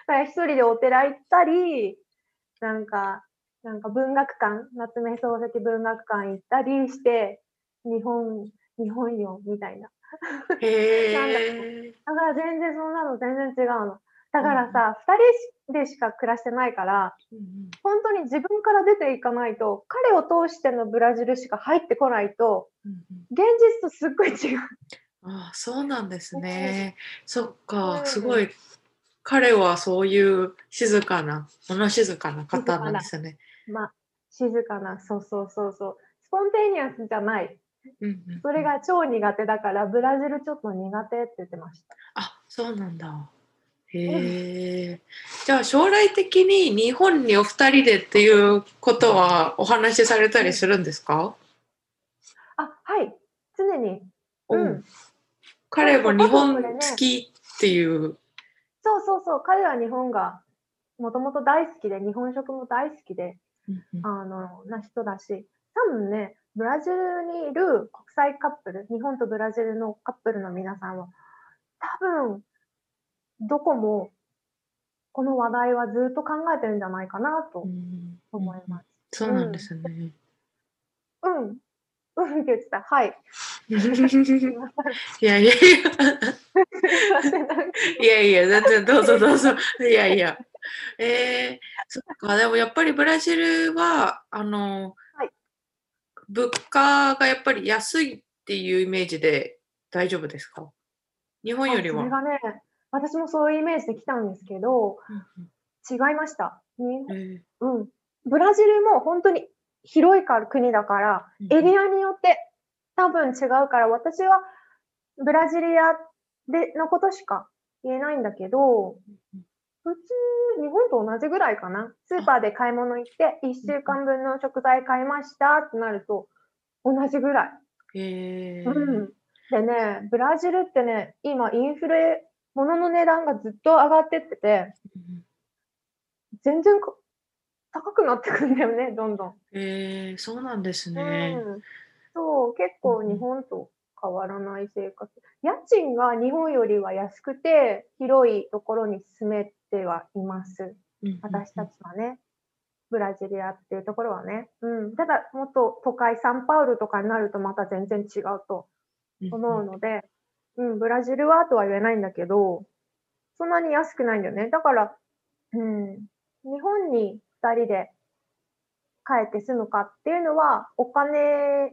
だから一人でお寺行ったり、なんか、なんか文学館、夏目漱石文学館行ったりして、日本、日本よ、みたいな。へなんだえ。だから全然そんなの全然違うの。だからさ、二、人でしか暮らしてないから、本当に自分から出ていかないと、彼を通してのブラジルしか入ってこないと、現実とすっごい違う。ああ、そうなんですね。そっうか、んすごい。彼はそういう静かな、物静かな方なんですね。まあ、静かな、そうそうそうそう。スポンテニアスじゃない。それが超苦手だから、ブラジルちょっと苦手って言ってました。あ、そうなんだ。へえ。じゃあ将来的に日本にお二人でっていうことはお話しされたりするんですか？あ、はい。常に。ううんん。彼も日本好きっていう。そうそうそう。彼は日本がもともと大好きで、日本食も大好きで、あの、な人だし、多分ね、ブラジルにいる国際カップル、日本とブラジルのカップルの皆さんは、多分、どこも、この話題はずっと考えてるんじゃないかなとうん思います。そうなんですね。うん。うんって言ってた。はい。いやいやいやいやいや全然どうぞ どうぞいやいや。えー、そっかでもやっぱりブラジルはあの、はい物価がやっぱり安いっていうイメージで大丈夫ですか？日本よりは。あそれがね、私もそういうイメージで来たんですけど、違いました。にうん。ブラジルも本当に広いから国だから、ーエリアによって多分違うから、私はブラジリアでのことしか言えないんだけど、普通、日本と同じぐらいかな。スーパーで買い物行って、1週間分の食材買いましたってなると、同じぐらい。えーうん。でね、ブラジルってね、今インフレ、物の値段がずっと上がってってて、全然か高くなってくんだよね、どんどん。えー、そうなんですね。うん、そう、結構日本と変わらない生活。家賃が日本よりは安くて、広いところに住めてはいます。うん私たちはね。ブラジリアっていうところはね。うん。ただ、もっと都会、サンパウルとかになるとまた全然違うと思うので、うん、ブラジルはとは言えないんだけど、そんなに安くないんだよね。だから、うん、日本に二人で帰って住むかっていうのは、お金、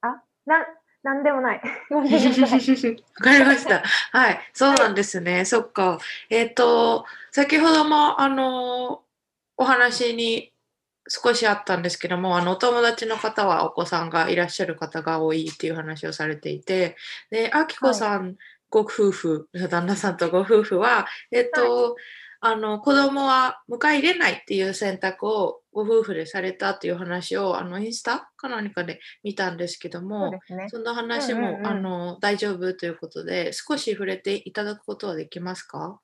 あ、な、なんでもない。わかりました。はい、そうなんですね。そっか。えっ、と、先ほども、あの、お話に少しあったんですけども、あの、お友達の方はお子さんがいらっしゃる方が多いっていう話をされていて、で、あきこさん、ご夫婦、旦那さんとご夫婦は、えっ、と、あの、子供は迎え入れないっていう選択をご夫婦でされたっていう話を、あの、インスタか何かで見たんですけども。そんな話も、うんうんうんあの大丈夫ということで、少し触れていただくことはできますか？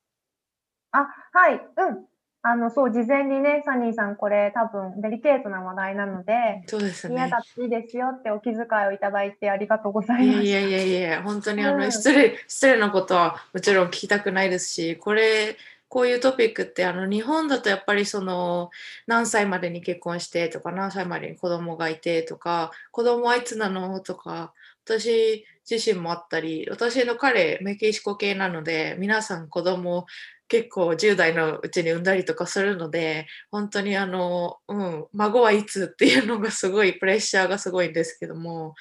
あ、はい、うん。あの、そう、事前にね、サニーさん、これ多分デリケートな話題なので、そうですね。嫌だっていいですよってお気遣いをいただいてありがとうございます。いやいやいやいや、本当にあの、うん失礼失礼なことはもちろん聞きたくないですし、これこういうトピックってあの日本だとやっぱりその何歳までに結婚してとか何歳までに子供がいてとか子供はいつなのとか私自身もあったり私の彼メキシコ系なので皆さん子供結構10代のうちに産んだりとかするので本当にあの、うん、孫はいつっていうのがすごいプレッシャーがすごいんですけども。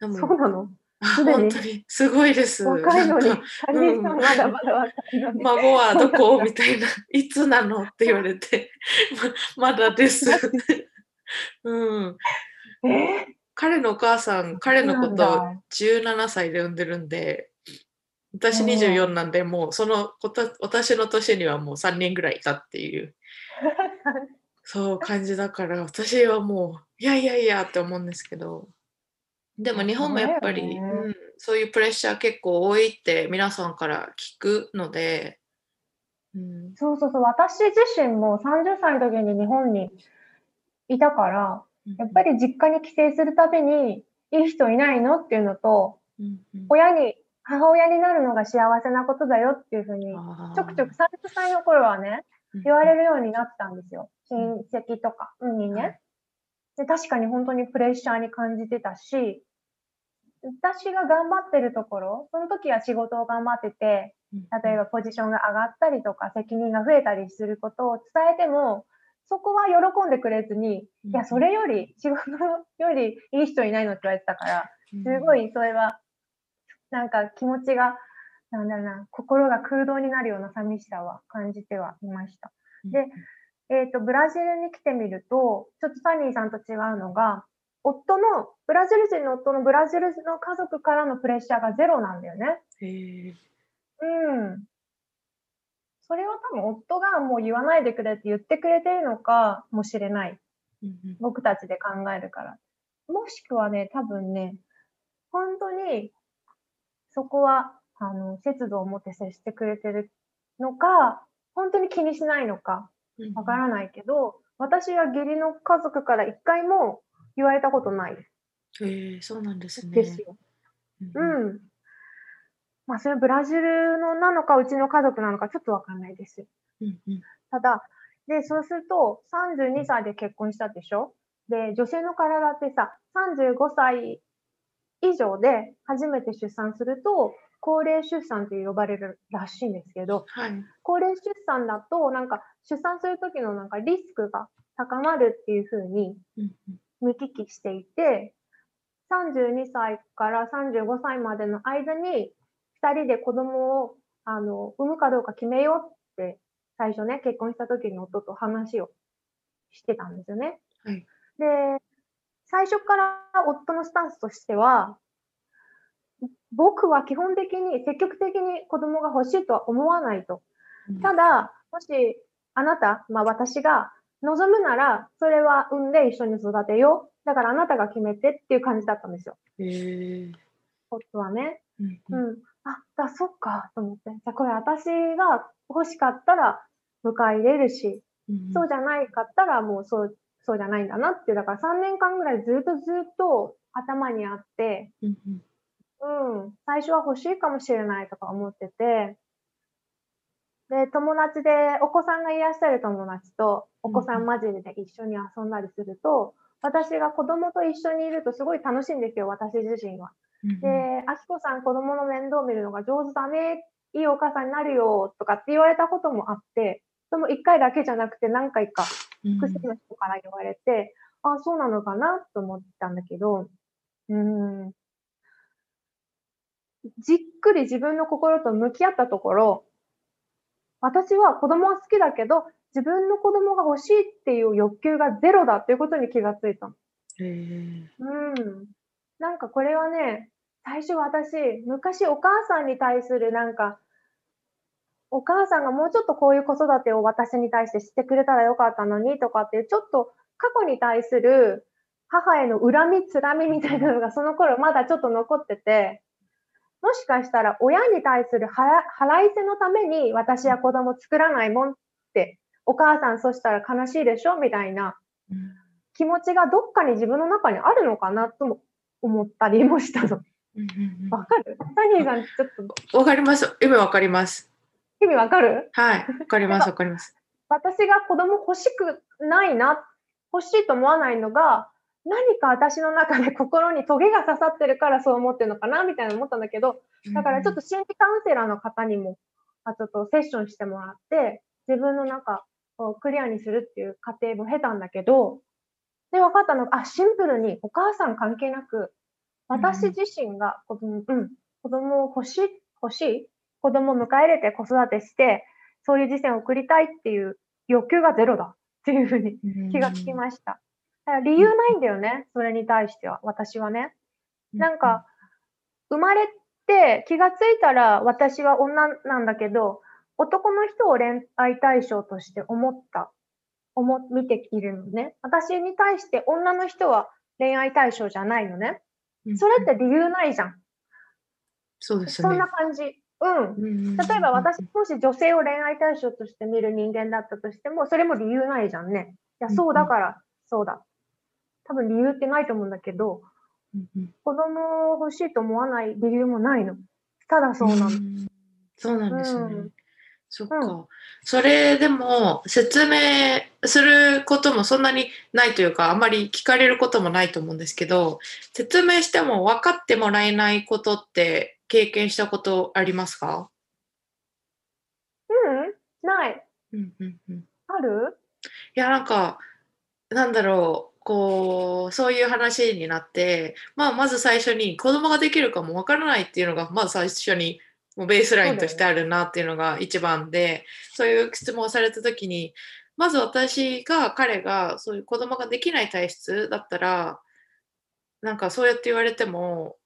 でもそうなの？すでに本当にすごいです。若いのに、なんまだまだ若いのに。孫はどこ？みたいな、いつなの？って言われて、ままだです。うん、え？彼のお母さん、彼のことをそうなんだ17歳で産んでるんで、私うん。24なんで、もうそのこた私の年にはもう3人ぐらいいたっていう、そう感じだから、私はもう、いやいやいやって思うんですけど、でも日本もやっぱり、ねうん、そういうプレッシャー結構多いって皆さんから聞くので、うん。そうそうそう、私自身も30歳の時に日本にいたから、やっぱり実家に帰省するたびに、いい人いないのっていうのと、うんうん。親に、母親になるのが幸せなことだよっていうふうに、ちょくちょく30歳の頃はね、言われるようになったんですよ。親戚とかにね。はい。で確かに本当にプレッシャーに感じてたし、私が頑張ってるところ、その時は仕事を頑張ってて、例えばポジションが上がったりとか責任が増えたりすることを伝えても、そこは喜んでくれずに、うん。いや、それより、仕事よりいい人いないのって言われてたから、すごいそれは、なんか気持ちが、なんだろうな、心が空洞になるような寂しさは感じてはいました。で、えっ、と、ブラジルに来てみると、ちょっとサニーさんと違うのが、夫の、ブラジル人の夫のブラジルの家族からのプレッシャーがゼロなんだよね。へーうん。それは多分夫がもう言わないでくれって言ってくれてるのかもしれない。僕たちで考えるから。もしくはね、多分ね、本当にそこは、あの、節度を持って接してくれてるのか、本当に気にしないのか、うんわからないけど、私は義理の家族から一回も言われたことないへえそうなんですね。ですよ。うんうん。まあ、それはブラジルのなのか、うちの家族なのか、ちょっとわかんないです。うんうんただ、で、そうすると、32歳で結婚したでしょ？で、女性の体ってさ、35歳以上で初めて出産すると、高齢出産って呼ばれるらしいんですけど、はい。高齢出産だと、なんか、出産する時のなんかリスクが高まるっていうふうにうんうん見聞きしていて、32歳から35歳までの間に、2人で子供をあの産むかどうか決めようって、最初ね、結婚した時に夫と話をしてたんですよね。はい。で、最初から夫のスタンスとしては、僕は基本的に積極的に子供が欲しいとは思わないと。ただ、もしあなた、まあ私が望むなら、それは産んで一緒に育てよう。だからあなたが決めてっていう感じだったんですよ。へえ夫はね。うんううんん。あ、だ、そっか、と思って。じゃあこれ私が欲しかったら迎え入れるし、うんそうじゃないかったらもうそう、そうじゃないんだなっていう。だから3年間ぐらいずっとずっと頭にあって、うん、最初は欲しいかもしれないとか思ってて、で、友達でお子さんがいらっしゃる友達とお子さん混じりで一緒に遊んだりすると、私が子供と一緒にいるとすごい楽しいんですよ、私自身は。うんで、あきこさん子供の面倒見るのが上手だね、いいお母さんになるよとかって言われたこともあって、その1回だけじゃなくて何回かうん。複数の人から言われて、あ、そうなのかなと思ったんだけど、うーん、じっくり自分の心と向き合ったところ、私は子供は好きだけど、自分の子供が欲しいっていう欲求がゼロだっていうことに気がついたの。うん。なんかこれはね、最初私、昔お母さんに対するなんか、お母さんがもうちょっとこういう子育てを私に対してしてくれたらよかったのにとかっていう、ちょっと過去に対する母への恨み、つらみみたいなのがその頃まだちょっと残ってて、もしかしたら親に対する腹腹いせのために私は子供作らないもんって、お母さんそしたら悲しいでしょみたいなうん気持ちがどっかに自分の中にあるのかなとも思ったりもしたの。わかる？サニーさん、ちょっとう？んわかります。今わかります。意味わかる？はい。わかります。わかります。私が子供欲しくないな、欲しいと思わないのが、何か私の中で心にトゲが刺さってるからそう思ってるのかなみたいな思ったんだけど、だからちょっと心理カウンセラーの方にも、あちょっとセッションしてもらって、自分の中をクリアにするっていう過程も経たんだけど、で、分かったのが、あ、シンプルにお母さん関係なく、私自身が子供、うん、子供を欲しい、欲しい、子供を迎え入れて子育てして、そういう人生を送りたいっていう欲求がゼロだっていうふうに気がつきました。理由ないんだよね、それに対しては、私はね。なんか、生まれて気がついたら私は女なんだけど、男の人を恋愛対象として思った、思、見ているのね。私に対して女の人は恋愛対象じゃないのね。うん、それって理由ないじゃん。そうですね。そんな感じ。うん。例えば私もし女性を恋愛対象として見る人間だったとしても、それも理由ないじゃんね。いや、うんそうだから、そうだ。多分理由ってないと思うんだけど、うんうん子供を欲しいと思わない理由もないの。ただそうなの。んそうなんですね。うんそっか。それでも説明することもそんなにないというか、あまり聞かれることもないと思うんですけど、説明しても分かってもらえないことって経験したことありますか？うんない。うんうんうんある？いや、なんか、なんだろう、こう、そういう話になって、まあ、まず最初に子供ができるかもわからないっていうのが、まず最初に、もうベースラインとしてあるなっていうのが一番で、そういう質問をされた時に、まず私が、彼が、そういう子供ができない体質だったら、なんかそうやって言われても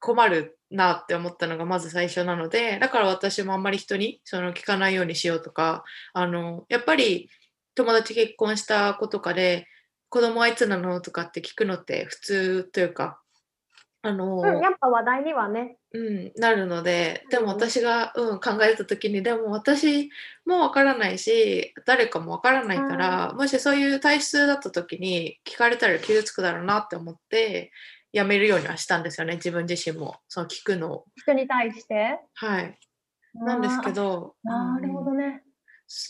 困るなって思ったのがまず最初なので、だから私もあんまり人にその聞かないようにしようとか、あの、やっぱり友達結婚した子とかで子供はいつなのとかって聞くのって普通というかあの、うん、やっぱ話題にはね。うん、なるのででもうん私が、うん、考えた時にでも私もわからないし誰かもわからないから、もしそういう体質だった時に聞かれたら傷つくだろうなって思ってやめるようにはしたんですよね自分自身もその聞くのを人に対して？はいなんですけど。なるほどね。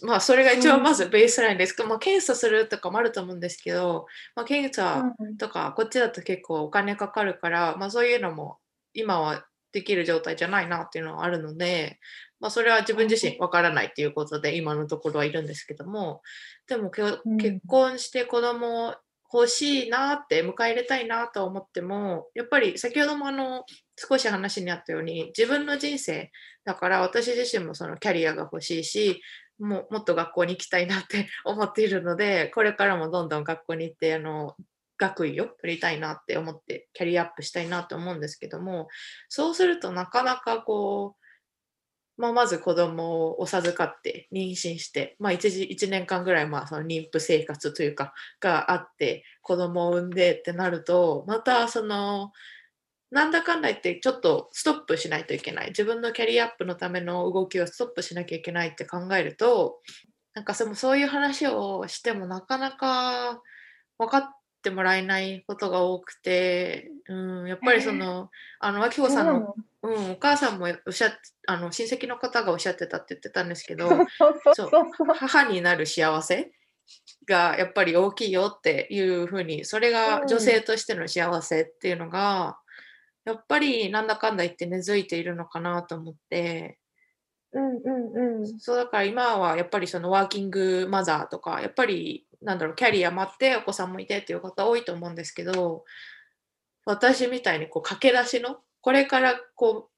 まあそれが一番う。んまずベースラインです。けど、まあ、検査するとかもあると思うんですけど、まあ、検査うん。とかこっちだと結構お金かかるから、まあ、そういうのも今はできる状態じゃないなっていうのはあるので、まあ、それは自分自身わからないっていうことで今のところはいるんですけども。でも結婚して子供欲しいなって迎え入れたいなと思ってもやっぱり先ほどもあの少し話にあったように自分の人生だから私自身もそのキャリアが欲しいしももっと学校に行きたいなって 思っているのでこれからもどんどん学校に行ってあの学位を取りたいなって思ってキャリアアップしたいなと思うんですけどもそうするとなかなかこう、まあ、まず子供を授かって妊娠して、まあ、1, 時1年間ぐらいまあその妊婦生活というかがあって子供を産んでってなるとまたそのなんだかんだ言ってちょっとストップしないといけない。自分のキャリアアップのための動きをストップしなきゃいけないって考えるとなんかそのそういう話をしてもなかなか分かってもらえないことが多くて、うん、やっぱりその、あの秋子さんの、うん、お母さんもおっしゃっあの親戚の方がおっしゃってたって言ってたんですけど そう。母になる幸せがやっぱり大きいよっていうふうにそれが女性としての幸せっていうのが、やっぱりなんだかんだ言って根付いているのかなと思って。うんうんうん。そうだから今はやっぱりそのワーキングマザーとかやっぱりなんだろうキャリア待ってお子さんもいてっていう方多いと思うんですけど私みたいにこう駆け出しのこれからこ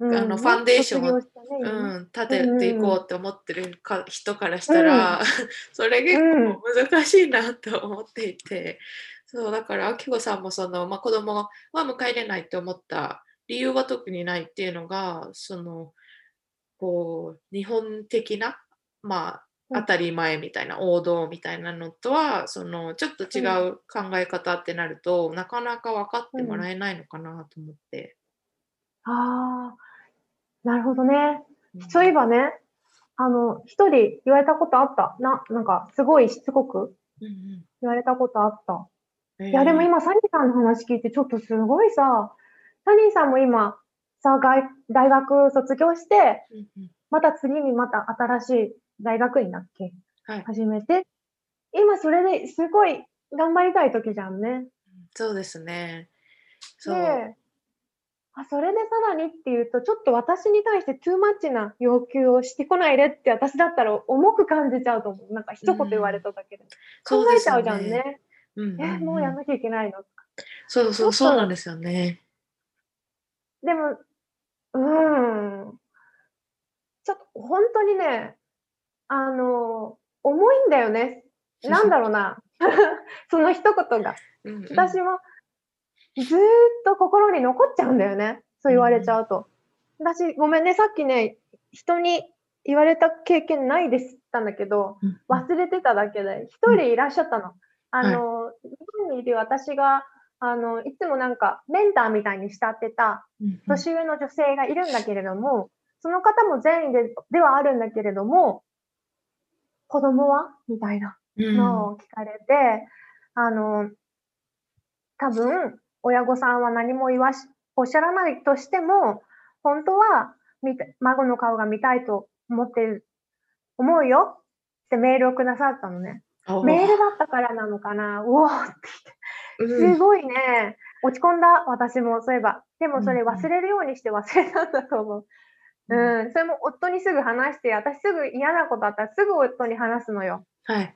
うん。あのファンデーションをねう、ん、立てていこうって思ってるか人からしたら、それ結構難しいなと思っていて、そうだから秋子さんもその、まあ、子供は迎え入れないって思った理由は特にないっていうのがそのこう日本的なまあうん当たり前みたいな王道みたいなのとはそのちょっと違う考え方ってなると、なかなか分かってもらえないのかなと思って。ああ、なるほどね。うんそういえばね、あの、一人言われたことあった。な、なんか、すごいしつこくうんうん言われたことあった。えいや、でもー今、サニーさんの話聞いて、ちょっとすごいさ、サニーさんも今、さ、外、大学卒業して、また次にまた新しい大学院だっけ？はい始めて、今それですごい頑張りたい時じゃんね。そうですね。そう。で、あ、それでさらにっていうと、ちょっと私に対してトゥーマッチな要求をしてこないでって私だったら重く感じちゃうと思う。なんか一言言われただけで。うですよえちゃうじゃんね。うんうんえ、もうやんなきゃいけないの？そうそう、そうなんですよね。でも、うーん。ちょっと本当にね、あの、重いんだよね。なんだろうな。その一言が。うんうん私もずーっと心に残っちゃうんだよね。そう言われちゃうと。私、ごめんね、さっきね、人に言われた経験ないですったんだけど、うん忘れてただけで、一人いらっしゃったの。あの、日本にいる私があの、いつもなんかメンターみたいに慕ってたうん年上の女性がいるんだけれども、その方も善意でではあるんだけれども、子供は？みたいなうん。のを聞かれて、あの、多分、親御さんは何も言わし、おっしゃらないとしても、本当は見た孫の顔が見たいと思ってる、思うよってメールをくださったのね。おメールだったからなのかな？うおーって言って。うんすごいね。落ち込んだ、私も、そういえば。でもそれ忘れるようにして忘れたんだと思う。うん、それも夫にすぐ話して、私すぐ嫌なことあったらすぐ夫に話すのよ。はい。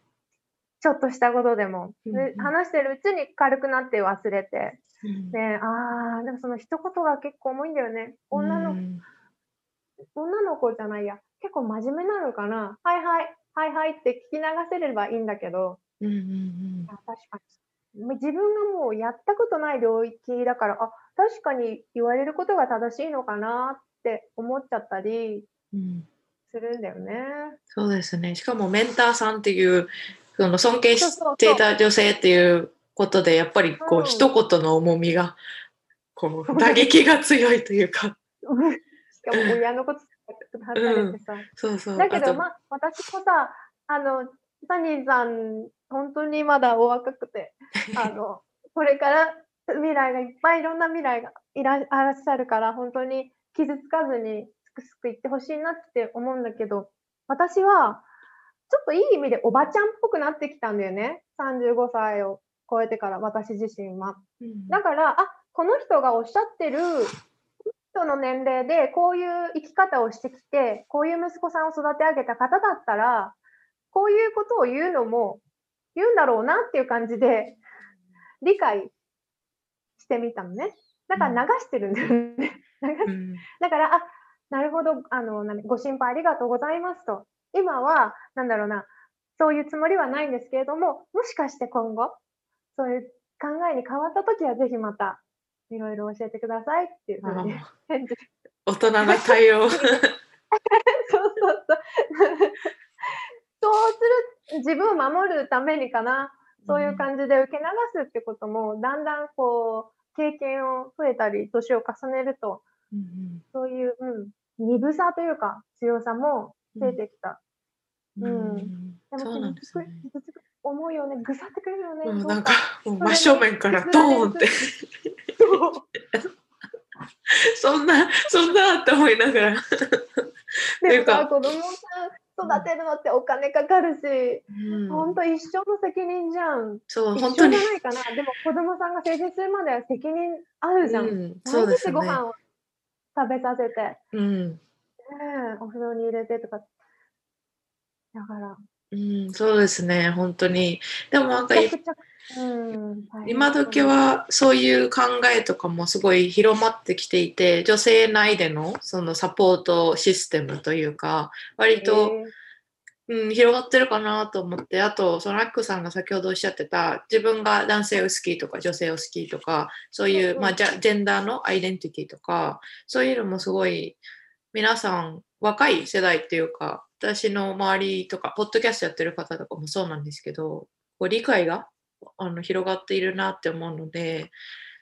ちょっとしたことでも。で話してるうちに軽くなって忘れて。うんで、ああ、でもその一言が結構重いんだよね。女の、うん女の子じゃないや。結構真面目なのかな？はいはい、はいはいって聞き流せればいいんだけど、うんうんあ確かに。自分がもうやったことない領域だから、あ、確かに言われることが正しいのかなって思っちゃったりうんうんするんだよね。そうですね。しかもメンターさんっていうその尊敬していた女性っていうことでやっぱりこう、うん一言の重みがこう打撃が強いというかうん しかも親のこと話されてさ。そうそうだけど、まあ、私もさ、あの、サニーさん、本当にまだお若くて、あの、これから未来がいっぱいいろんな未来がいらっしゃるから、本当に傷つかずにすくすくいってほしいなって思うんだけど、私は、ちょっといい意味でおばちゃんっぽくなってきたんだよね。35歳を超えてから、私自身は。うんだから、あ、この人がおっしゃってる人の年齢でこういう生き方をしてきて、こういう息子さんを育て上げた方だったら、こういうことを言うのも言うんだろうなっていう感じで理解してみたのね。だから流してるんだよね。うんだから、あ、なるほど、あの、何ご心配ありがとうございますと。今は、なんだろうな、そういうつもりはないんですけれども、もしかして今後、そういう考えに変わったときは、ぜひまた、いろいろ教えてくださいっていうふうにあ返事。大人な対応。そうそうそう。そうする、自分を守るためにかな、そういう感じで受け流すってことも、だんだんこう、経験を増えたり、年を重ねると、うんそういう、うん、鈍さというか、強さも出てきた。うん。うん。うんでも傷つく、傷つく、思うよね、ぐさってくるよね。もうそうなんか真正面からドーンって。そんな そんなって思いながら。でも子供さん育てるのってお金かかるし、うん。本当一生の責任じゃん。そう一本当に生じゃないかな。でも子供さんが成人するまでは責任あるじゃん。うんそう毎ですね。日ご飯を食べさせて、ねうん。え、お風呂に入れてとか。だから、うんそうですね本当に。でもなんかうん、今時はそういう考えとかもすごい広まってきていて女性内でのそのサポートシステムというか割と、うん、広がってるかなと思ってあとそのアックさんが先ほどおっしゃってた自分が男性を好きとか女性を好きとかそういう、まあ、ジェンダーのアイデンティティとかそういうのもすごい皆さん若い世代っていうか私の周りとかポッドキャストやってる方とかもそうなんですけどこう理解があの広がっているなって思うので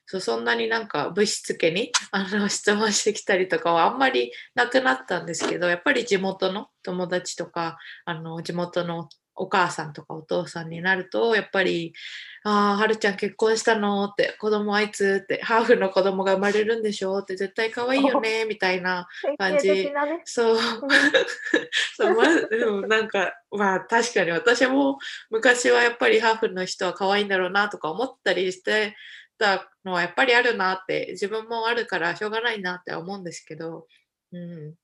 そうそんなになんかぶしつけに あの質問してきたりとかはあんまりなくなったんですけどやっぱり地元の友達とかあの地元のお母さんとかお父さんになるとやっぱり「ああはるちゃん結婚したの?」って「子供あいつ?」って「ハーフの子供が生まれるんでしょ?」って「絶対可愛いよね」みたいな感じね。そう そうまでもなんかまあ確かに私も昔はやっぱりハーフの人は可愛いんだろうなとか思ったりしてたのはやっぱりあるなって自分もあるからしょうがないなって思うんですけど、うん、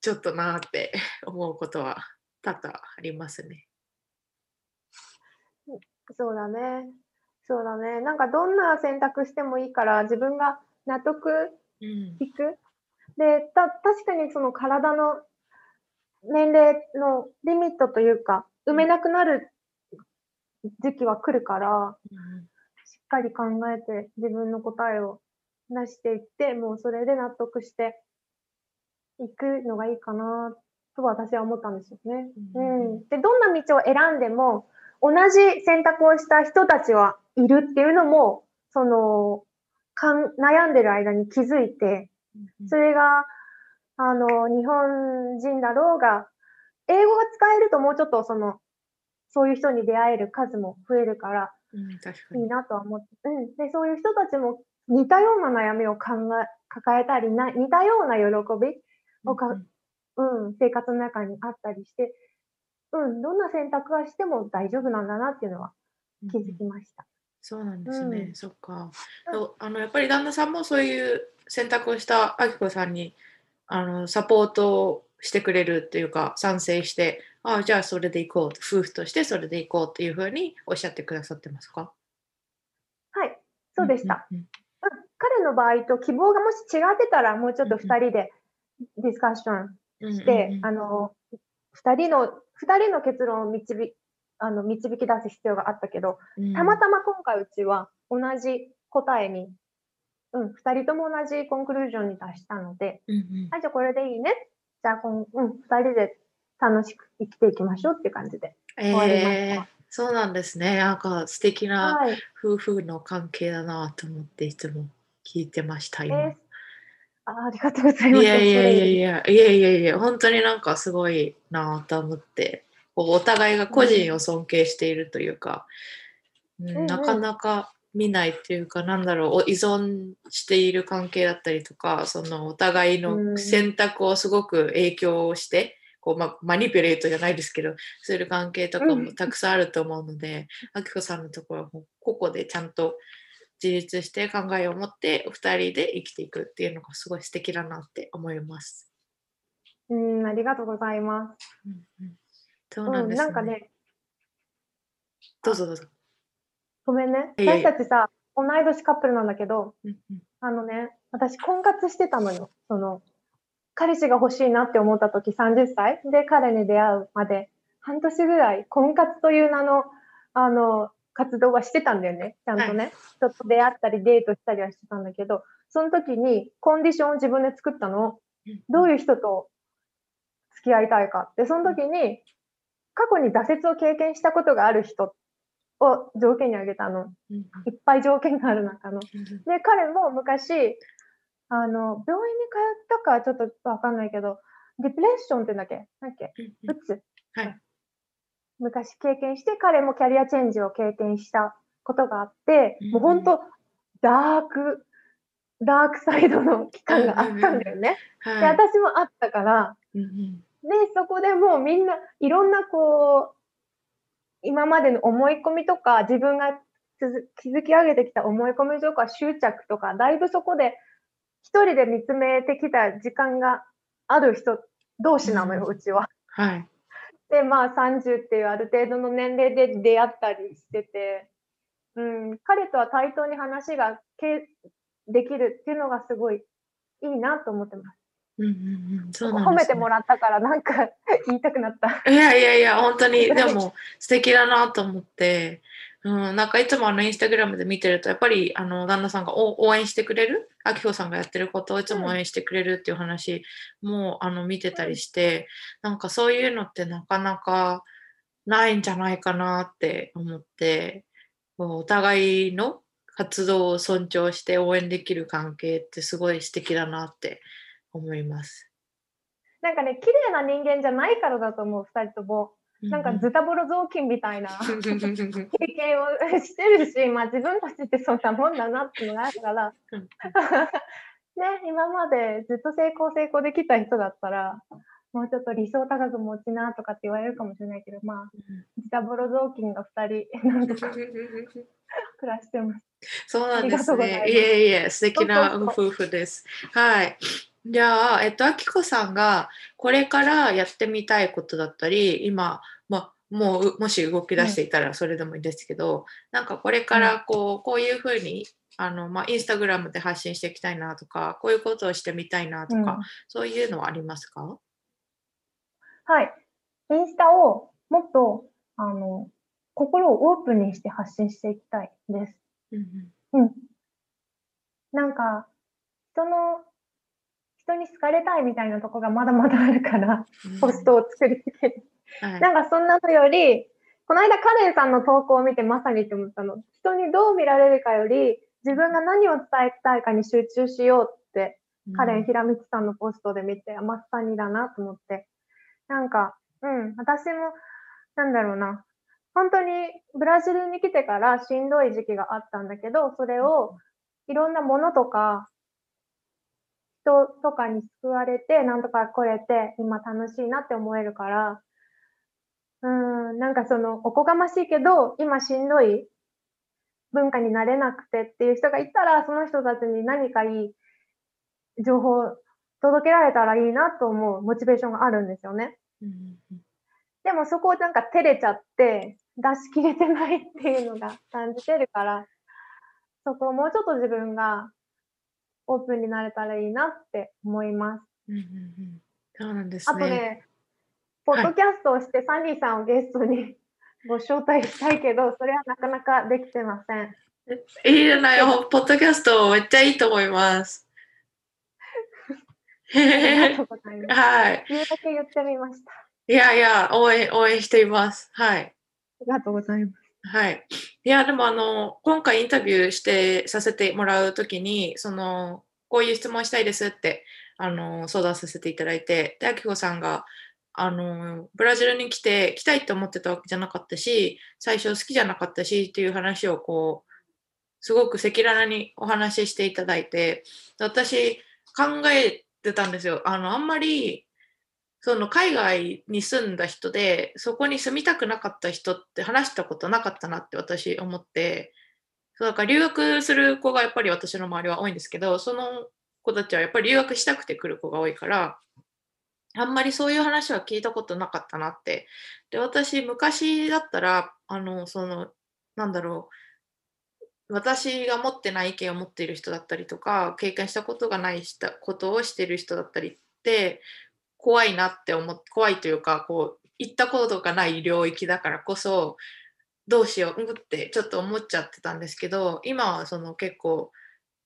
ちょっとなって思うことは多々ありますね。そうだね。そうだね。なんかどんな選択してもいいから自分が納得うんいく。で、た、確かにその体の年齢のリミットというか、埋めなくなる時期は来るから、しっかり考えて自分の答えを出していって、もうそれで納得していくのがいいかなと私は思ったんですよね。ううんん。で、どんな道を選んでも、同じ選択をした人たちはいるっていうのもその、かん悩んでる間に気づいて、それが、あの、日本人だろうが、英語が使えるともうちょっとその、そういう人に出会える数も増えるから、うん、いいに。なとは思って、うん。で、そういう人たちも似たような悩みを考え、抱えたりな、似たような喜びをか、うん、生活の中にあったりして、うん、どんな選択はしても大丈夫なんだなっていうのは気づきました。そうなんですね、うんそっか。あのやっぱり旦那さんもそういう選択をしたあきこさんにあのサポートをしてくれるっていうか賛成して、ああじゃあそれで行こう、夫婦としてそれで行こうっていうふうにおっしゃってくださってますか？はい、そうでした。。うんうん彼の場合と希望がもし違ってたら、もうちょっと2人でディスカッションうんして、うんうんあの、2人の、二人の結論を導き、あの、導き出す必要があったけど、うんたまたま今回うちは同じ答えに、うん、2人とも同じコンクルージョンに達したので、うんうんはい、じゃあこれでいいね。じゃあこん、うん、2人で楽しく生きていきましょうっていう感じで。終わりましたえーそうなんですね。なんか素敵なはい。夫婦の関係だなと思っていつも聞いてました、今。えーあありがとうございます。いやいやいやいや。や、いやいやいや、本当になんかすごいなと思って、こうお互いが個人を尊敬しているというか、うんうんなかなか見ないっていうか、なんだろう、お依存している関係だったりとか、そのお互いうんの選択をすごく影響して、こうま、マニピュレートじゃないですけど、する関係とかうんもたくさんあると思うので、あきこさんのところは個々でちゃんと自立して考えを持ってお二人で生きていくっていうのがすごい素敵だなって思います。うん、ありがとうございます。うんうんそううん、なんです、なんかね、どうぞどうぞ。ごめんね。私たちさ、同い年カップルなんだけど、うんうんあのね、私婚活してたのよ。その、彼氏が欲しいなって思った時30歳で彼に出会うまで半年ぐらい婚活という名の、あの、活動はしてたんだよね。ちゃんとね。人と出会ったりデートしたりはしてたんだけど、その時にコンディションを自分で作ったの。どういう人と付き合いたいかって、その時に過去に挫折を経験したことがある人を条件に挙げたの。いっぱい条件がある中の。うんで、彼も昔、あの、病院に通ったかはちょっとわかんないけど、ディプレッションって言うんだっけ？なんだっけ？うんうつはい昔経験して、彼もキャリアチェンジを経験したことがあって、うんもう本当、ダーク、ダークサイドの期間があったんだよね。で、はい私もあったから、で、そこでもうみんないろんなこう、今までの思い込みとか、自分がつ築き上げてきた思い込みとか執着とか、だいぶそこで一人で見つめてきた時間がある人同士なのよ、ううちは。はい。で、まあ30っていうある程度の年齢で出会ったりしてて、うん、彼とは対等に話がけできるっていうのがすごいいいなと思ってます。うんうんうん、そうなんです、ね。褒めてもらったからなんか 言いたくなった。いやいやいや、本当に、でも素敵だなと思って、うん、なんかいつもあのインスタグラムで見てると、やっぱりあの旦那さんがお応援してくれる、あきこさんがやってることをいつも応援してくれるっていう話もあの見てたりして、なんかそういうのってなかなかないんじゃないかなって思って、お互いの活動を尊重して応援できる関係ってすごい素敵だなって思います。なんかね、綺麗な人間じゃないからだと思う、二人とも。なんかうズタボロ雑巾みたいな。経ん験をしてるし、まあ自分たちってそんなもんだなっていうのがあるから、うんね、今までずっと成功成功できた人だったら、もうちょっと理想高く持ちなとかって言われるかもしれないけど、まあ、ズタボロ雑巾が二人、なんとか暮らしてます。そうなんですね。いえいえ、素敵な夫婦です。はい。じゃあ、えっと、あきこさんがこれからやってみたいことだったり、今、まあ、もううもし動き出していたらそれでもいいですけど、なんかこれからこうこういうふうにあの、まあ、インスタグラムで発信していきたいなとか、こういうことをしてみたいなとか、うんそういうのはありますか？はい。インスタをもっと、あの、心をオープンにして発信していきたいです。うんうん。なんか、人の、人に好かれたいみたいなとこがまだまだあるから、うんポストを作り続ける。はいなんかそんなのより、この間カレンさんの投稿を見てまさにって思ったの。人にどう見られるかより、自分が何を伝えたいかに集中しようって、カレン・うんひらみつさんのポストで見て、まさにだなと思って。なんか、うん、私も、なんだろうな。本当にブラジルに来てからしんどい時期があったんだけど、それをいろんなものとか、人とかに救われて、なんとか来れて、今楽しいなって思えるから、うん、なんかその、おこがましいけど、今しんどい文化になれなくてっていう人がいたら、その人たちに何かいい情報を届けられたらいいなと思うモチベーションがあるんですよね。でもそこをなんか照れちゃって出し切れてないっていうのが感じてるから、そこをもうちょっと自分がオープンになれたらいいなって思います。うんうんうんそうなんですあとね。ね、ポッドキャストをしてサニーさんをゲストにご招待したいけど、それはなかなかできてません。いいじゃないよ、ポッドキャストめっちゃいいと思います。ありがとうございます。はい。言うだけ言ってみました。いやいや、応援、応援しています。はい。ありがとうございます。はい。いや、でもあの、今回インタビューしてさせてもらうときに、その、こういう質問したいですって、あの、相談させていただいて、で、あきこさんが、あの、ブラジルに来て、来たいって思ってたわけじゃなかったし、最初好きじゃなかったしっていう話をこう、すごく赤裸々にお話ししていただいて、私考えてたんですよ。あの、あんまり、その海外に住んだ人で、そこに住みたくなかった人って話したことなかったなって私思って、そうだから留学する子がやっぱり私の周りは多いんですけど、その子たちはやっぱり留学したくて来る子が多いから、あんまりそういう話は聞いたことなかったなって。で、私、昔だったら、あの、その、なんだろう、私が持ってない意見を持っている人だったりとか、経験したことがないしたことをしている人だったりって、怖いなって思って、怖いというか、こう、行ったことがない領域だからこそ、どうしよう、ってちょっと思っちゃってたんですけど、今はその結構、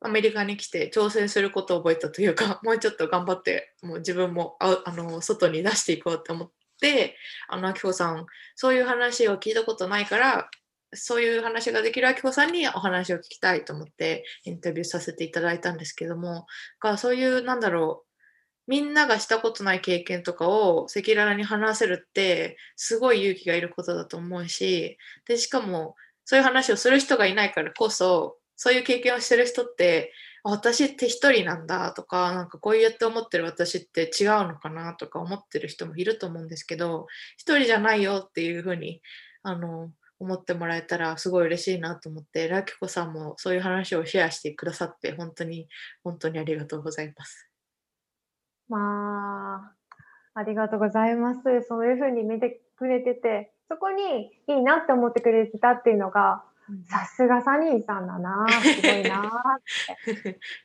アメリカに来て挑戦することを覚えたというか、もうちょっと頑張って、もう自分もああの外に出していこうって思って、あの、あきこさん、そういう話を聞いたことないから、そういう話ができるあきこさんにお話を聞きたいと思ってインタビューさせていただいたんですけども、がそういう、なんだろう、みんながしたことない経験とかを赤裸々に話せるって、すごい勇気がいることだと思うし、で、しかも、そういう話をする人がいないからこそ、そういう経験をしてる人って、私って一人なんだとか、なんかこうやって思ってる私って違うのかなとか思ってる人もいると思うんですけど、一人じゃないよっていうふうに、あの、思ってもらえたらすごい嬉しいなと思って、ラキコさんもそういう話をシェアしてくださって、本当に、本当にありがとうございます。まあ、ありがとうございます。そういうふうに見てくれてて、そこにいいなって思ってくれてたっていうのが、さすがサニーさんだな、すごいな。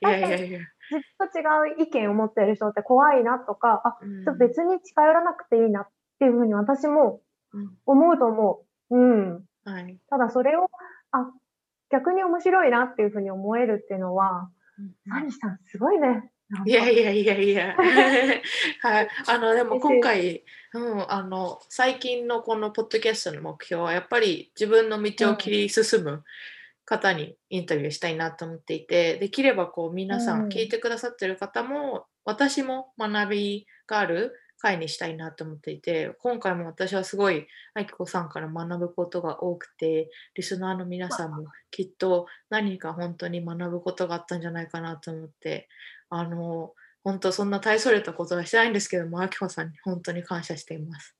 いやいやいや。自分と違う意見を持ってる人って怖いなとか、あ、うんちょっと別に近寄らなくていいなっていうふうに私もうん思うと思う。うん。はい。ただそれを、あ、逆に面白いなっていうふうに思えるっていうのは、サニーさんすごいね。いやいやいやいや。はい。あの、でも今回、うん、あの、最近のこのポッドキャストの目標は、やっぱり自分の道を切り進む方にインタビューしたいなと思っていて、できればこう、皆さうんん、聞いてくださってる方も、私も学びがある回にしたいなと思っていて、今回も私はすごい、あきこさんから学ぶことが多くて、リスナーの皆さんもきっと何か本当に学ぶことがあったんじゃないかなと思って、あの、本当そんな大それたことはしてないんですけども、あきこさんに本当に感謝しています。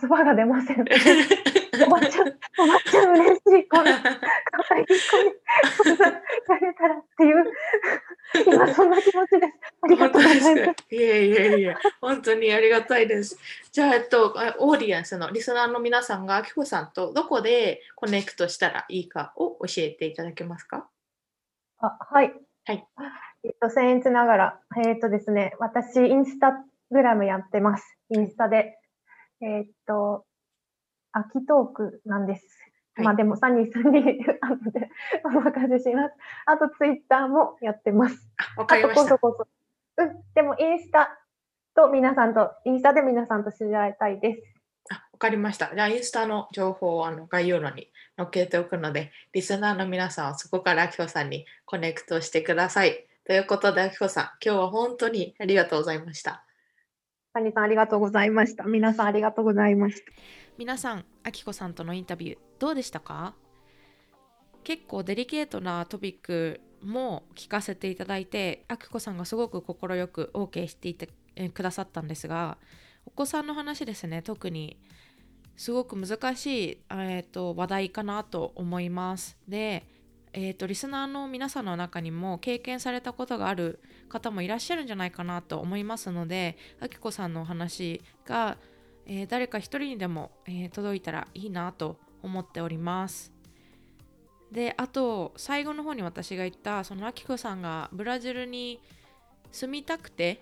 言葉が出ません。おばちゃん、おばちゃん嬉しい。こんな可愛い子に、そんなやれたらっていう、今そんな気持ちです。ありがとう。ございます。いやいやいや、本当にありがたいです。じゃあ、えっと、オーディエンスのリスナーの皆さんが、あきこさんとどこでコネクトしたらいいかを教えていただけますかあはい。はい。えっと、僭越ながら、えっとですね、私、インスタグラムやってます。インスタで。えっと、秋トークなんです。はいまあでも、サニーさんに後 でお任せします。あと、ツイッターもやってます。あわかあと、りました。こそこそ。うん。でも、インスタと皆さんと、インスタで皆さんと知り合いたいです。あわかりました。じゃあ、インスタの情報をあの概要欄に載っけておくので、リスナーの皆さんはそこからあきこさんにコネクトしてください。ということで、あきこさん、今日は本当にありがとうございました。サニーさんありがとうございました。皆さんありがとうございました。皆さん、あきこさんとのインタビュー、どうでしたか？結構デリケートなトピックも聞かせていただいて、あきこさんがすごく快く OK していてえくださったんですが、お子さんの話ですね、特にすごく難しい、えー、と話題かなと思います。で、えー、とリスナーの皆さんの中にも経験されたことがある方もいらっしゃるんじゃないかなと思いますので、あきこさんのお話が、えー誰か一人にでも、えー届いたらいいなと思っております。で、あと最後の方に私が言ったそのあきこさんがブラジルに住みたくて、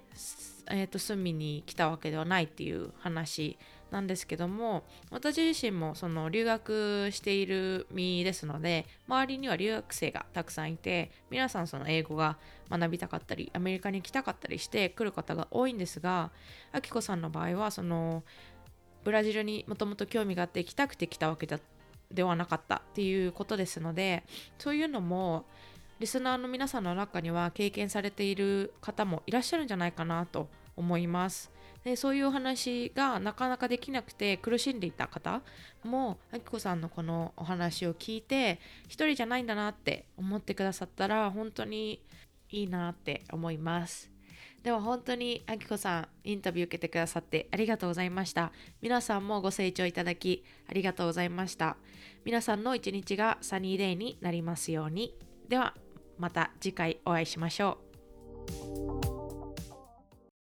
えーと住みに来たわけではないっていう話なんですけども私自身もその留学している身ですので周りには留学生がたくさんいて皆さんその英語が学びたかったりアメリカに来たかったりして来る方が多いんですがあきこさんの場合はそのブラジルにもともと興味があって行きたくて来たわけだではなかったっていうことですのでそういうのもリスナーの皆さんの中には経験されている方もいらっしゃるんじゃないかなと思います。でそういうお話がなかなかできなくて苦しんでいた方もあきこさんのこのお話を聞いて一人じゃないんだなって思ってくださったら本当にいいなって思います。では本当にあきこさんインタビュー受けてくださってありがとうございました。皆さんもご清聴いただきありがとうございました。皆さんの一日がサニーデイになりますように。ではまた次回お会いしましょう。